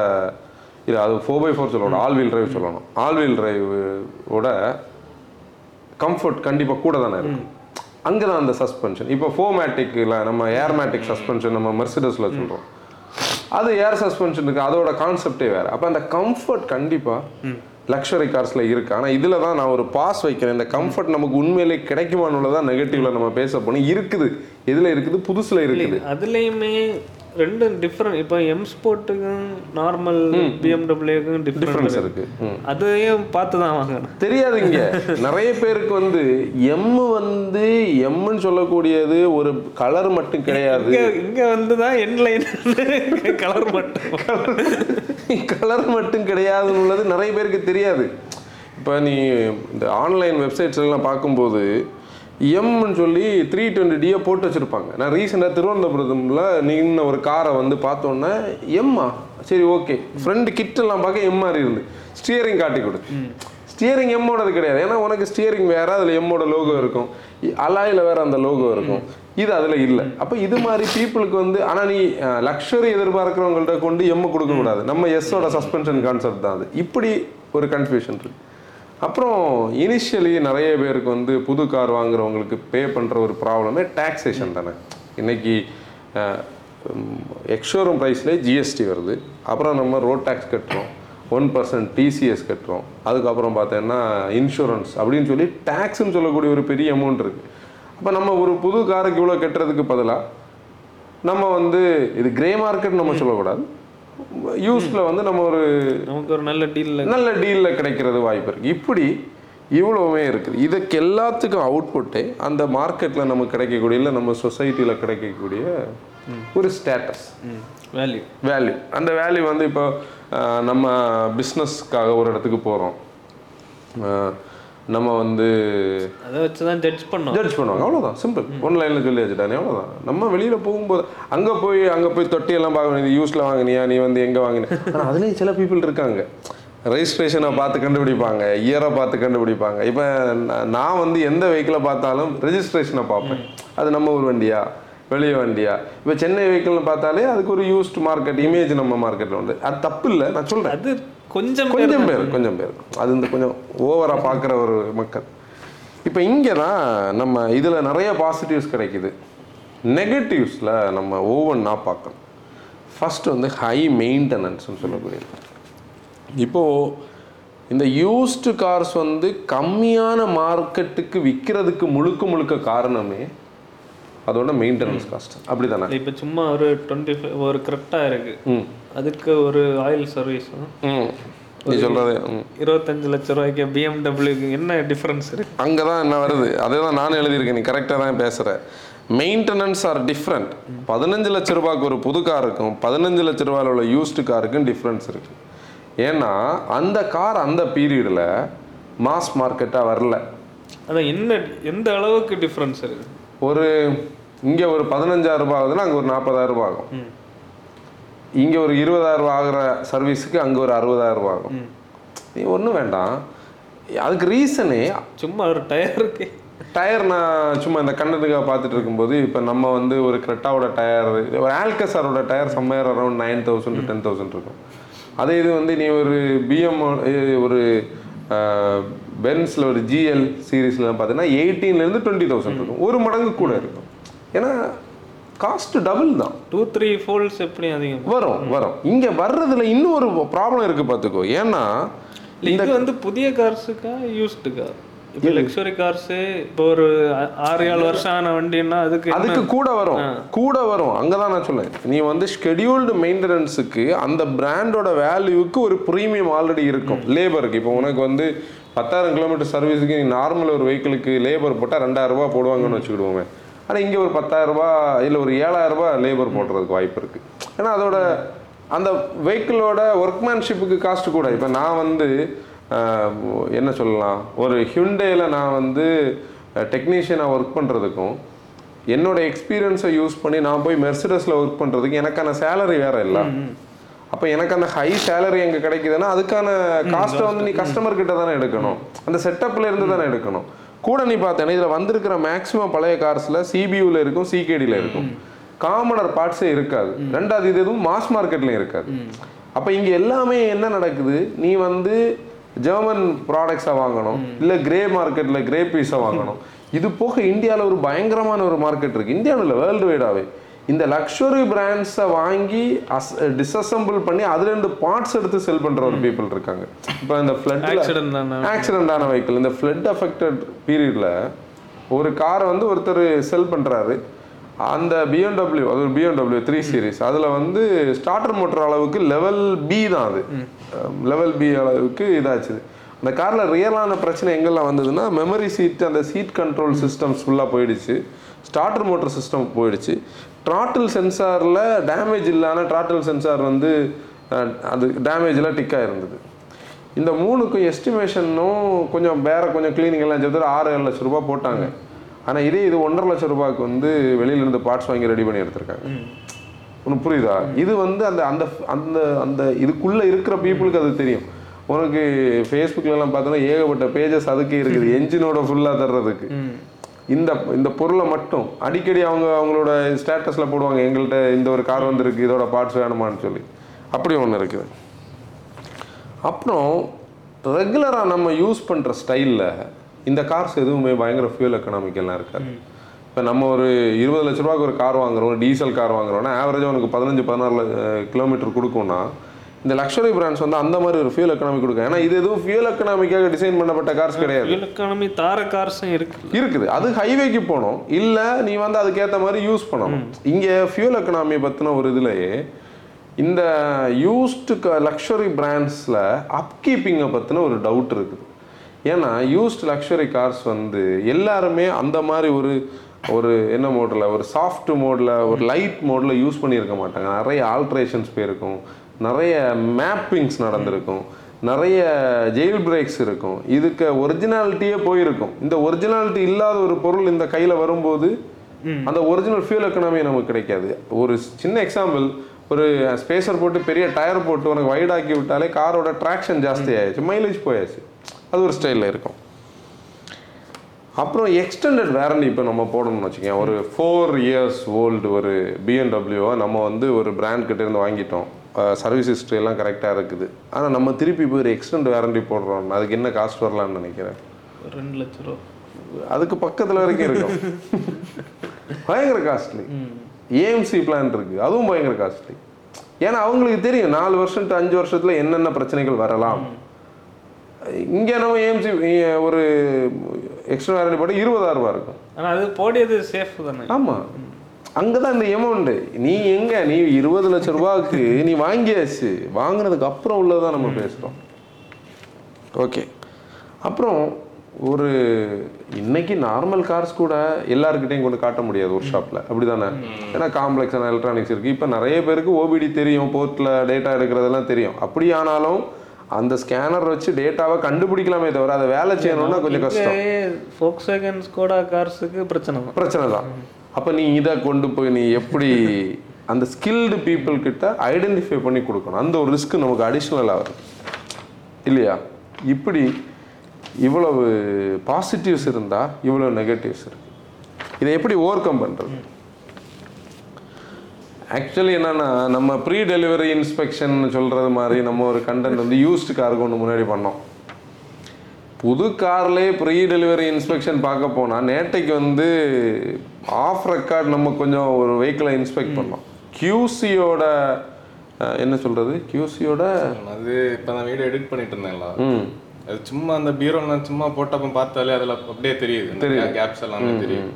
இல்லை அது ஃபோர் பை ஃபோர் சொல்லணும். ஆல் வீல் டிரைவ் சொல்லணும். ஆல் வீல் டிரைவோட கம்ஃபர்ட் கண்டிப்பாக கூட தானே இருக்கும் அங்கே தான் அந்த சஸ்பென்ஷன் இப்போ ஃபோமேட்டிக்கில் நம்ம ஏர்மேட்டிக் சஸ்பென்ஷன் நம்ம மெர்சிடஸில் சொல்கிறோம் அது ஏர் சஸ்பென்ஷன் இருக்கு அதோட கான்செப்டே வேற. அப்போ அந்த கம்ஃபர்ட் கண்டிப்பாக லக்ஸரி கார்ஸில் இருக்குது ஆனால் இதில் தான் நான் ஒரு பாஸ் வைக்கிறேன். இந்த கம்ஃபர்ட் நமக்கு உண்மையிலே கிடைக்குமான்னு தான் நெகட்டிவில் நம்ம பேச போனோம் இருக்குது. எதில் இருக்குது? புதுசில் இருக்குது. அதுலேயுமே ரெண்டும் டிஃப்ரெண்ட் இப்போ எம் ஸ்போர்ட்டுக்கும் நார்மல் பிஎம்டபிள்யூக்கும் டிஃப்ரென்ஸ் இருக்கு. அதையும் பார்த்து தான் வாங்கணும். தெரியாது இங்க நிறைய பேருக்கு வந்து எம் வந்து எம்னு சொல்லக்கூடியது ஒரு கலர் மட்டும் கிடையாது. இங்க வந்து தான் என்லைன் கலர் மட்டும். கலர் மட்டும் கிடையாதுன்னு உள்ளது நிறைய பேருக்கு தெரியாது. இப்போ நீ இந்த ஆன்லைன் வெப்சைட்ஸ் எல்லாம் பார்க்கும்போது எம்னு சொல்லி த்ரீ டுவெண்ட்டி டியை போட்டு வச்சுருப்பாங்க. நான் ரீசெண்டாக திருவனந்தபுரத்தில் நின்ன ஒரு காரை வந்து பார்த்தோன்னே எம்மா சரி ஓகே ஃப்ரெண்டு கிட்டெல்லாம் பார்க்க எம் மாதிரி இருந்து. ஸ்டியரிங் காட்டி கொடு. ஸ்டியரிங் எம்மோடது கிடையாது. ஏன்னா உனக்கு ஸ்டியரிங் வேற அதில் எம்மோட லோகோ இருக்கும். அலாயில் வேற அந்த லோகோ இருக்கும். இது அதில் இல்லை. அப்போ இது மாதிரி பீப்புளுக்கு வந்து ஆனால் நீ லக்ஸரி எதிர்பார்க்குறவங்கள்ட்ட கொண்டு எம்மு கொடுக்கக்கூடாது நம்ம எஸ்ஸோட சஸ்பென்ஷன் கான்செப்ட் தான் அது. இப்படி ஒரு கன்ஃபியூஷன் இருக்கு. அப்புறம் இனிஷியலி நிறைய பேருக்கு வந்து புது கார் வாங்குறவங்களுக்கு பே பண்ணுற ஒரு ப்ராப்ளமே டாக்ஸேஷன் தானே. இன்னைக்கு எக்ஷோரூம் ப்ரைஸ்லேயே ஜிஎஸ்டி வருது. அப்புறம் நம்ம ரோட் டேக்ஸ் கட்டுறோம். ஒன் பர்சன்ட் டிசிஎஸ் கட்டுறோம். அதுக்கப்புறம் பார்த்தோன்னா இன்சூரன்ஸ் அப்படின்னு சொல்லி டேக்ஸ்ன்னு சொல்லக்கூடிய ஒரு பெரிய அமௌண்ட் இருக்குது அப்போ நம்ம ஒரு புது காருக்கு இவ்வளோ கட்டுறதுக்கு பதிலாக நம்ம வந்து இது கிரே மார்க்கெட் நம்ம சொல்லக்கூடாது. யூஸ்ல வந்து நம்ம ஒரு நமக்கு ஒரு நல்ல டீல்ல நல்ல டீலில் கிடைக்கிறது வாய்ப்பு இருக்குது இப்படி இவ்வளவுமே இருக்குது. இதுக்கு எல்லாத்துக்கும் அவுட்புட்டே அந்த மார்க்கெட்டில் நமக்கு கிடைக்கக்கூடிய இல்லை நம்ம சொசைட்டியில் கிடைக்கக்கூடிய ஒரு ஸ்டேட்டஸ் வேல்யூ வேல்யூ அந்த வேல்யூ வந்து இப்போ நம்ம பிஸ்னஸ்க்காக ஒரு இடத்துக்கு போகிறோம் நம்ம வந்து அதை வச்சு தான் ஜட்ஜ் பண்ணோம். ஜட்ஜ் பண்ணுவாங்க. அவ்வளோதான் சிம்பிள் ஒன் லைனில் சொல்லி வச்சுட்டானே. அவ்வளோதான் நம்ம வெளியில் போகும்போது அங்கே போய் அங்கே போய் தொட்டியெல்லாம் பார்க்க வேண்டியது யூஸில் வாங்கினியா நீ வந்து எங்கே வாங்கின? ஆனால் அதுலேயும் சில பீப்புள் இருக்காங்க. ரெஜிஸ்ட்ரேஷனை பார்த்து கண்டுபிடிப்பாங்க. இயரை பார்த்து கண்டுபிடிப்பாங்க. இப்போ நான் வந்து எந்த வெஹிக்கிளை பார்த்தாலும் ரெஜிஸ்ட்ரேஷனை பார்ப்பேன். அது நம்ம ஊர் வண்டியா? வெளியே வண்டியா? இப்போ சென்னை வெஹிக்கிள்னு பார்த்தாலே அதுக்கு ஒரு யூஸ்ட் மார்க்கெட் இமேஜ் நம்ம மார்க்கெட்டில் உண்டு. அது தப்பு இல்லை நான் சொல்கிறேன் அது கொஞ்சம் கொஞ்சம் பேர் கொஞ்சம் பேர். அது இந்த கொஞ்சம் ஓவராக பார்க்குற ஒரு மக்கள். இப்போ இங்கே தான் நம்ம இதில் நிறைய பாசிட்டிவ்ஸ் கிடைக்குது. நெகட்டிவ்ஸில் நம்ம ஒவ்வொன்றா பார்க்கணும். ஃபர்ஸ்ட் வந்து ஹை மெயின்டெனன்ஸ்னு சொல்லக்கூடியது. இப்போது இந்த யூஸ்டு கார்ஸ் வந்து கம்மியான மார்க்கெட்டுக்கு விற்கிறதுக்கு முழுக்க முழுக்க காரணமே அதோட மெயின்டெனன்ஸ் காஸ்ட் அப்படி தானே இப்போ சும்மா ஒரு டுவெண்ட்டி ஃபைவ் ஒரு கரெக்டாக இருக்கு. ம். அதுக்கு ஒரு ஆயில் சர்வீஸும் நீ சொல்கிறது இருபத்தஞ்சு லட்ச ரூபாய்க்கு பிஎம்டபிள்யூக்கு என்ன டிஃபரன்ஸ் இருக்கு? அங்கே தான் என்ன வருது? அதே தான் நானும் எழுதியிருக்கேன் நீ கரெக்டாக தான் பேசுகிற மெயின்டெனன்ஸ் ஆர் டிஃப்ரெண்ட் பதினஞ்சு லட்ச ரூபாய்க்கு ஒரு புது காருக்கும் பதினஞ்சு லட்ச ரூபாயில் உள்ள யூஸ்டு காருக்கும் டிஃப்ரென்ஸ் இருக்குது ஏன்னா அந்த கார் அந்த பீரியடில் மாஸ் மார்க்கெட்டாக வரல. அதான் என்ன எந்த அளவுக்கு டிஃபரன்ஸ் இருக்கு? ஒரு இங்கே ஒரு பதினஞ்சாயிரம் ரூபாய் ஆகுதுன்னா அங்கே ஒரு நாற்பதாயிரம் ரூபாய் ஆகும். இங்கே ஒரு இருபதாயிரம் ரூபாய் ஆகிற சர்வீஸுக்கு அங்கே ஒரு அறுபதாயிரம் ரூபாய் ஆகும். நீ ஒன்றும் வேண்டாம். அதுக்கு ரீசனே சும்மா ஒரு டயருக்கு டயர் நான் சும்மா இந்த கண்ணனுக்காக பார்த்துட்டு இருக்கும்போது இப்போ நம்ம வந்து ஒரு கிரெட்டாவோட டயர் ஒரு ஆல்கசாரோட tyre somewhere around nine thousand ten thousand இருக்கும். அதே இது வந்து நீ ஒரு பிஎம் ஒரு பென்ஸில் ஒரு ஜிஎல் சீரீஸில் பார்த்தீங்கன்னா எயிட்டீன்லேருந்து டுவெண்ட்டி தௌசண்ட் இருக்கும் ஒரு மடங்கு கூட இருக்கும். ஏன்னா காஸ்ட் டபுள் தான். டூ த்ரீ ஃபோல்ட்ஸ் எப்படி அதிகம்? வரும் வரும். இங்கே வர்றதுல இன்னும் ஒரு ப்ராப்ளம் இருக்குது பார்த்துக்கோ. ஏன்னா இது வந்து புதிய கார்ஸுக்கா யூஸ்டு கார் இப்போ லக்ஸுரி கார்ஸு இப்போ ஒரு ஆறு ஏழு வருஷம் ஆன வண்டின்னா அதுக்கு அதுக்கு கூட வரும். கூட வரும். அங்கே தான் நான் சொன்னேன் நீ வந்து ஷெட்யூல்டு மெயின்டெனன்ஸுக்கு அந்த பிராண்டோட வேல்யூக்கு ஒரு ப்ரீமியம் ஆல்ரெடி இருக்கும். லேபருக்கு இப்போ உனக்கு வந்து பத்தாயிரம் கிலோமீட்டர் சர்வீஸுக்கு நீ நார்மல் ஒரு வெஹிக்கிளுக்கு லேபர் போட்டால் ரெண்டாயிரம் ரூபாய் போடுவாங்கன்னு வச்சுக்கிடுவோமே. ஆனால் இங்கே ஒரு பத்தாயிரம் ரூபாய் இல்லை ஒரு ஏழாயிரம் ரூபாய் லேபர் போடுறதுக்கு வாய்ப்பு இருக்குது ஏன்னா அதோட அந்த வெஹிக்கிளோட ஒர்க்மேன்ஷிப்புக்கு காஸ்ட் கூட. இப்போ நான் வந்து என்ன சொல்லலாம்? ஒரு ஹியுண்டேல நான் வந்து டெக்னீஷியனாக ஒர்க் பண்ணுறதுக்கும் என்னோட எக்ஸ்பீரியன்ஸை யூஸ் பண்ணி நான் போய் மெர்சிடஸில் ஒர்க் பண்ணுறதுக்கு எனக்கான சேலரி வேற இல்லை. அப்போ எனக்கு அந்த ஹை சேலரி எங்கே கிடைக்குதுன்னா அதுக்கான காஸ்ட்டை வந்து நீ கஸ்டமர் கிட்ட தானே எடுக்கணும். அந்த செட்டப்ல இருந்து தானே எடுக்கணும். கூட நீ பார்த்தேன்னா இதில் வந்திருக்கிற மேக்ஸிமம் பழைய கார்ஸில் சிபியூவில் இருக்கும் சிகேடியில் இருக்கும். காமனர் பார்ட்ஸே இருக்காது. ரெண்டாவது இது எதுவும் மாஸ் மார்க்கெட்லையும் இருக்காது. அப்போ இங்கே எல்லாமே என்ன நடக்குது? நீ வந்து ஜெர்மன் ப்ராடக்ட்ஸை வாங்கணும். இல்லை கிரே மார்க்கெட்டில் கிரே பீஸை வாங்கணும். இது போக இந்தியாவில் ஒரு பயங்கரமான ஒரு மார்க்கெட் இருக்குது இந்தியாவில் வேர்ல்டு வைடாவே இந்த லக்ஸுரி பிராண்ட்ஸை வாங்கி அஸ் டிஸ்அசம்பிள் பண்ணி அதுல இருந்து பார்ட்ஸ் எடுத்து செல் பண்ற ஒரு பீப்புள் இருக்காங்க. இப்போ இந்த ஃப்ளட் ஆக்சிடென்ட் ஆன வெஹிக்கிள் இந்த ஃப்ளட் அஃபெக்டட் பீரியட்ல ஒரு காரை வந்து ஒருத்தர் செல் பண்றாரு. அந்த பிஎம்டபிள்யூ அது ஒரு பிஎம்டபிள்யூ த்ரீ சீரிஸ் அதில் வந்து ஸ்டார்டர் மோட்டர் அளவுக்கு லெவல் பி தான் அது. லெவல் பி அளவுக்கு இதாச்சுது அந்த காரில் ரியலான பிரச்சனை எங்கெல்லாம் வந்ததுன்னா மெமரி சீட் அந்த சீட் கண்ட்ரோல் சிஸ்டம்ஸ் ஃபுல்லாக போயிடுச்சு. ஸ்டார்டர் மோட்டர் சிஸ்டம் போயிடுச்சு. ட்ராட்டில் சென்சாரில் டேமேஜ் இல்லாத ட்ராட்டில் சென்சார் வந்து அது டேமேஜில் டிக்காக இருந்தது இந்த மூணுக்கும் எஸ்டிமேஷனும் கொஞ்சம் வேற கொஞ்சம் கிளீனிங் எல்லாம் சேர்த்து ஆறு ஏழு லட்சம் ரூபாய் போட்டாங்க. ஆனால் இதே இது ஒன்றரை லட்சம் ரூபாய்க்கு வந்து வெளியில இருந்து பார்ட்ஸ் வாங்கி ரெடி பண்ணி எடுத்திருக்காங்க. உனக்கு புரியுதா? இது வந்து அந்த அந்த அந்த அந்த இதுக்குள்ள இருக்கிற பீப்புளுக்கு அது தெரியும். உனக்கு ஃபேஸ்புக்ல எல்லாம் பார்த்தோன்னா ஏகப்பட்ட பேஜஸ் அதுக்கு இருக்குது. என்ஜினோட ஃபுல்லாக தர்றதுக்கு. இந்த இந்த பொருளை மட்டும் அடிக்கடி அவங்க அவங்களோட ஸ்டேட்டஸில் போடுவாங்க. எங்கள்கிட்ட இந்த ஒரு கார் வந்திருக்கு இதோட பார்ட்ஸ் வேணுமான்னு சொல்லி. அப்படி ஒன்று இருக்குது. அப்புறம் ரெகுலராக நம்ம யூஸ் பண்ணுற ஸ்டைலில் இந்த கார்ஸ் எதுவுமே பயங்கர ஃபியூல் எக்கனாமிக்கெல்லாம் இருக்காது. இப்போ நம்ம ஒரு இருபது லட்ச ரூபாய்க்கு ஒரு கார் வாங்குறோம் டீசல் கார் வாங்குறோம்னா ஆவரேஜாக உனக்கு பதினஞ்சு பதினாறு கிலோமீட்டர் கொடுக்கும்னா இந்த லக்ஸரி பிராண்ட்ஸ் வந்து அந்த மாதிரி ஒரு ஃபியூல் எக்கனாமி கொடுக்கும் ஏன்னா இது எதுவும் ஃபியூல் எக்கனாமிக்காக டிசைன் பண்ணப்பட்ட கார்ஸ் கிடையாது. ஃபியூல் எக்கானமி தார கார்ஸும் இருக்கு இருக்குது. அது ஹைவேக்கு போகணும். இல்லை நீ வந்து அதுக்கேற்ற மாதிரி யூஸ் பண்ணணும். இங்கே ஃபியூல் எக்கனாமி பற்றின ஒரு இதுலயே இந்த யூஸ்டு லக்ஸரி பிராண்ட்ஸில் அப்கீப்பிங்கை பற்றின ஒரு டவுட் இருக்குது. ஏன்னா யூஸ்ட் லக்ஸரி கார்ஸ் வந்து எல்லாருமே அந்த மாதிரி ஒரு ஒரு என்ன மோடில் ஒரு சாஃப்ட் மோடில் ஒரு லைட் மோடில் யூஸ் பண்ணியிருக்க மாட்டாங்க. நிறைய ஆல்ட்ரேஷன்ஸ் போயிருக்கும். நிறைய மேப்பிங்ஸ் நடந்திருக்கும். நிறைய ஜெயில் பிரேக்ஸ் இருக்கும். இதுக்கு ஒரிஜினாலிட்டியே போயிருக்கும். இந்த ஒரிஜினாலிட்டி இல்லாத ஒரு பொருள் இந்த கையில் வரும்போது அந்த ஒரிஜினல் ஃபியூல் எக்கனாமி நமக்கு கிடைக்காது. ஒரு சின்ன எக்ஸாம்பிள் ஒரு ஸ்பேசர் போட்டு பெரிய டயர் போட்டு உனக்கு வைடாக்கி விட்டாலே காரோட ட்ராக்ஷன் ஜாஸ்தி ஆயிடுச்சு. மைலேஜ் போயாச்சு. அது ஒரு ஸ்டைலில் இருக்கும். அப்புறம் எக்ஸ்டெண்டட் வேரண்டி இப்போ நம்ம போடணும்னு வச்சுக்கோங்க ஒரு ஃபோர் இயர்ஸ் ஓல்டு ஒரு பிஎன்டபிள்யூவை நம்ம வந்து ஒரு பிராண்ட் கிட்ட இருந்து வாங்கிட்டோம். சர்வீஸ் ஹிஸ்ட்ரி எல்லாம் கரெக்டாக இருக்குது. ஆனால் நம்ம திருப்பி போய் ஒரு எக்ஸ்டெண்ட் வேரண்டி போடுறோம் அதுக்கு என்ன காஸ்ட் வரலாம்னு நினைக்கிறேன்? ரெண்டு லட்ச ரூபா. அதுக்கு பக்கத்தில் வரைக்கும் இருக்கும். பயங்கர காஸ்ட்லி ஏஎம்சி பிளான் இருக்கு. அதுவும் பயங்கர காஸ்ட்லி ஏன்னா அவங்களுக்கு தெரியும் நாலு வருஷம் அஞ்சு வருஷத்துல என்னென்ன பிரச்சனைகள் வரலாம். இங்க நம்ம ஏஎம்சி ஒரு எக்ஸ்ட்ரா வாரண்டி போட்டு இருபதாயிரம் ரூபாய் இருக்கும். ஆனா அது போடியது சேஃப் தானே? ஆமா. அங்கதான் இந்த எமௌண்ட் நீ எங்க? நீ இருபது லட்சம் ரூபாய்க்கு நீ வாங்கியாச்சு. வாங்கினதுக்கு அப்புறம் உள்ளதான் நம்ம பேசுறோம். ஓகே அப்புறம் ஒரு இன்னைக்கு நார்மல் கார்ஸ் கூட எல்லாருக்கிட்டையும் கொண்டு காட்ட முடியாது ஒரு ஷாப்ல அப்படிதானே? ஏன்னா காம்ப்ளெக்ஸ் எலக்ட்ரானிக்ஸ் இருக்கு. இப்போ நிறைய பேருக்கு ஓபிடி தெரியும் போர்ட்ல டேட்டா எடுக்கிறதெல்லாம் தெரியும். அப்படி ஆனாலும் அந்த ஸ்கேனர் வச்சு டேட்டாவை கண்டுபிடிக்கலாமே தவிர அதை வேலை செய்யணும்னா கொஞ்சம் கஷ்டம். ஃபோக்ஸ் வேகன் ஸ்கோடா கார்ஸுக்கு பிரச்சனை தான். பிரச்சனை தான். அப்போ நீ இதை கொண்டு போய் நீ எப்படி அந்த ஸ்கில்டு பீப்புள் கிட்ட ஐடென்டிஃபை பண்ணி கொடுக்கணும்? அந்த ஒரு ரிஸ்க் நமக்கு அடிஷ்னலாக வருது இல்லையா? இப்படி இவ்வளவு பாசிட்டிவ்ஸ் இருந்தால் இவ்வளோ நெகட்டிவ்ஸ் இருக்கு. இதை எப்படி ஓவர் கம் பண்ணுறது ஆக்சுவலி என்னன்னா நம்ம ப்ரீ டெலிவரி இன்ஸ்பெக்ஷன் சொல்றது மாதிரி நம்ம ஒரு கண்டென்ட் வந்து யூஸ்டு காருக்கு ஒன்று முன்னாடி பண்ணோம். புது கார்லேயே ப்ரீ டெலிவரி இன்ஸ்பெக்ஷன் பார்க்க போனால் நேட்டைக்கு வந்து ஆஃப் ரெக்கார்ட் நம்ம கொஞ்சம் ஒரு வெஹிக்கிளை இன்ஸ்பெக்ட் பண்ணோம். கியூசியோட என்ன சொல்றது? கியூசியோட அது இப்போ நான் வீடியோ எடிட் பண்ணிட்டு இருந்தேன்ல. அது சும்மா அந்த பீரோல நான் சும்மா போட்டப்ப பார்த்தாலே அதுல அப்படியே தெரியுது. கேப்ஸ் எல்லாமே தெரியும்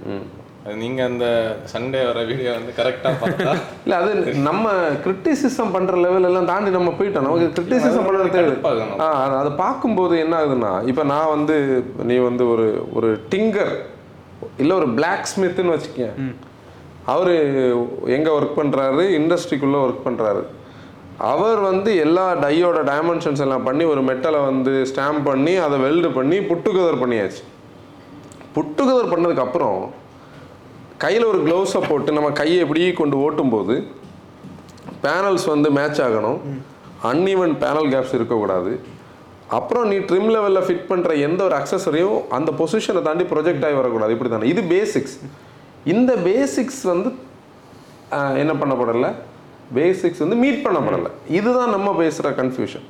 அது நீங்க அந்த சண்டே வர வீடியோ வந்து கரெக்டா பார்த்தா இல்ல அது நம்ம கிரிட்டிசிசம் பண்ற லெவல் எல்லாம் தாண்டி நம்ம போயிட்டோம். நமக்கு கிரிட்டிசிசம் பண்றது தேவை. ஆ அது- பார்க்கும்போது என்ன ஆகுதுன்னா இப்போ நான் வந்து நீ வந்து ஒரு ஒரு டிங்கர் இல்லை ஒரு பிளாக் ஸ்மித்னு வச்சுக்கேன் அவர் எங்கே ஒர்க் பண்ணுறாரு இண்டஸ்ட்ரிக்குள்ளே ஒர்க் பண்ணுறாரு அவர் வந்து எல்லா டையோட டைமென்ஷன்ஸ் எல்லாம் பண்ணி ஒரு மெட்டலை வந்து ஸ்டாம்ப் பண்ணி அதை வெல்டு பண்ணி புட்டுகதர் பண்ணியாச்சு. புட்டுகதர் பண்ணதுக்கு அப்புறம் கையில் ஒரு க்ளவுஸை போட்டு நம்ம கையை இப்படி கொண்டு ஓட்டும்போது பேனல்ஸ் வந்து மேட்ச் ஆகணும். அன்இவன் பேனல் கேப்ஸ் இருக்கக்கூடாது. அப்புறம் நீ ட்ரிம் லெவலில் ஃபிட் பண்ணுற எந்த ஒரு அக்சசரியும் அந்த பொசிஷனை தாண்டி ப்ரொஜெக்ட் ஆகி வரக்கூடாது. இப்படி தானே இது பேசிக்ஸ் இந்த பேசிக்ஸ் வந்து என்ன பண்ணப்படலை? பேசிக்ஸ் வந்து மீட் பண்ணப்படலை. இதுதான் நம்ம பேசுகிற கன்ஃபியூஷன்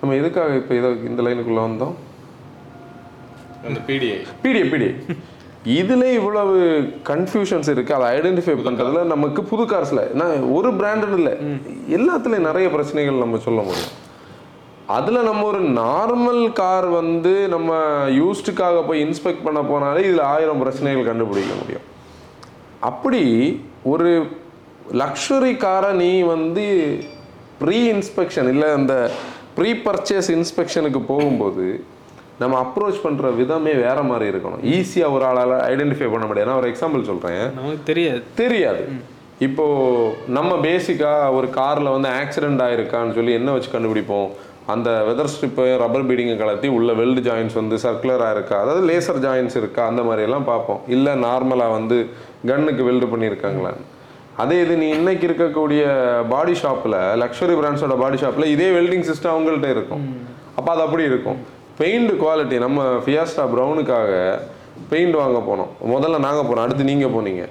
நம்ம எதுக்காக இப்போ இதை இந்த லைனுக்குள்ளே வந்தோம்? அந்த பிடிஐ பிடிஏ பிடிஏ இதுல இவ்வளவு கன்ஃபியூஷன்ஸ் இருக்கு. அதை ஐடென்டிஃபை பண்றதுல நமக்கு புது கார்ஸ்ல நான் ஒரு பிராண்டட் இல்லை. எல்லாத்துலயும் நிறைய பிரச்சனைகள் நம்ம சொல்ல முடியும். அதுல நம்ம ஒரு நார்மல் கார் வந்து நம்ம யூஸ்டுக்காக போய் இன்ஸ்பெக்ட் பண்ண போனாலே இதுல ஆயிரம் பிரச்சனைகள் கண்டுபிடிக்க முடியும். அப்படி ஒரு லக்ஸுரி காரை நீ வந்து ப்ரீ இன்ஸ்பெக்ஷன் இல்லை அந்த ப்ரீ பர்ச்சேஸ் இன்ஸ்பெக்ஷனுக்கு போகும்போது நம்ம அப்ரோச் பண்ணுற விதமே வேற மாதிரி இருக்கணும். ஈஸியாக ஒரு ஆளால் ஐடென்டிஃபை பண்ண முடியாது. நான் ஒரு எக்ஸாம்பிள் சொல்கிறேன் நமக்கு தெரியாது. தெரியாது. இப்போ நம்ம பேசிக்கா ஒரு கார்ல வந்து ஆக்சிடென்ட் ஆயிருக்கான்னு சொல்லி என்ன வச்சு கண்டுபிடிப்போம்? அந்த வெதர் ஸ்ட்ரிப்பை ரப்பர் பீடிங்கை கலத்தி உள்ள வெல்டு ஜாயின்ஸ் வந்து சர்க்குலராக இருக்கா? அதாவது லேசர் ஜாயின்ஸ் இருக்கா? அந்த மாதிரி எல்லாம் பார்ப்போம். இல்லை நார்மலாக வந்து கன்னுக்கு வெல்டு பண்ணியிருக்காங்களான்னு அதே இது நீ இன்னைக்கு இருக்கக்கூடிய பாடி ஷாப்பில் லக்ஸரி பிராண்ட்ஸோட பாடி ஷாப்பில் இதே வெல்டிங் சிஸ்டம் அவங்கள்ட்ட இருக்கும். அப்போ அது அப்படி இருக்கும். பெயிண்ட் குவாலிட்டி நம்ம ஃபியாஸ்டா ப்ரௌனுக்காக பெயிண்ட் வாங்க போனோம். முதல்ல நாங்கள் போனோம் அடுத்து நீங்கள் போனீங்க.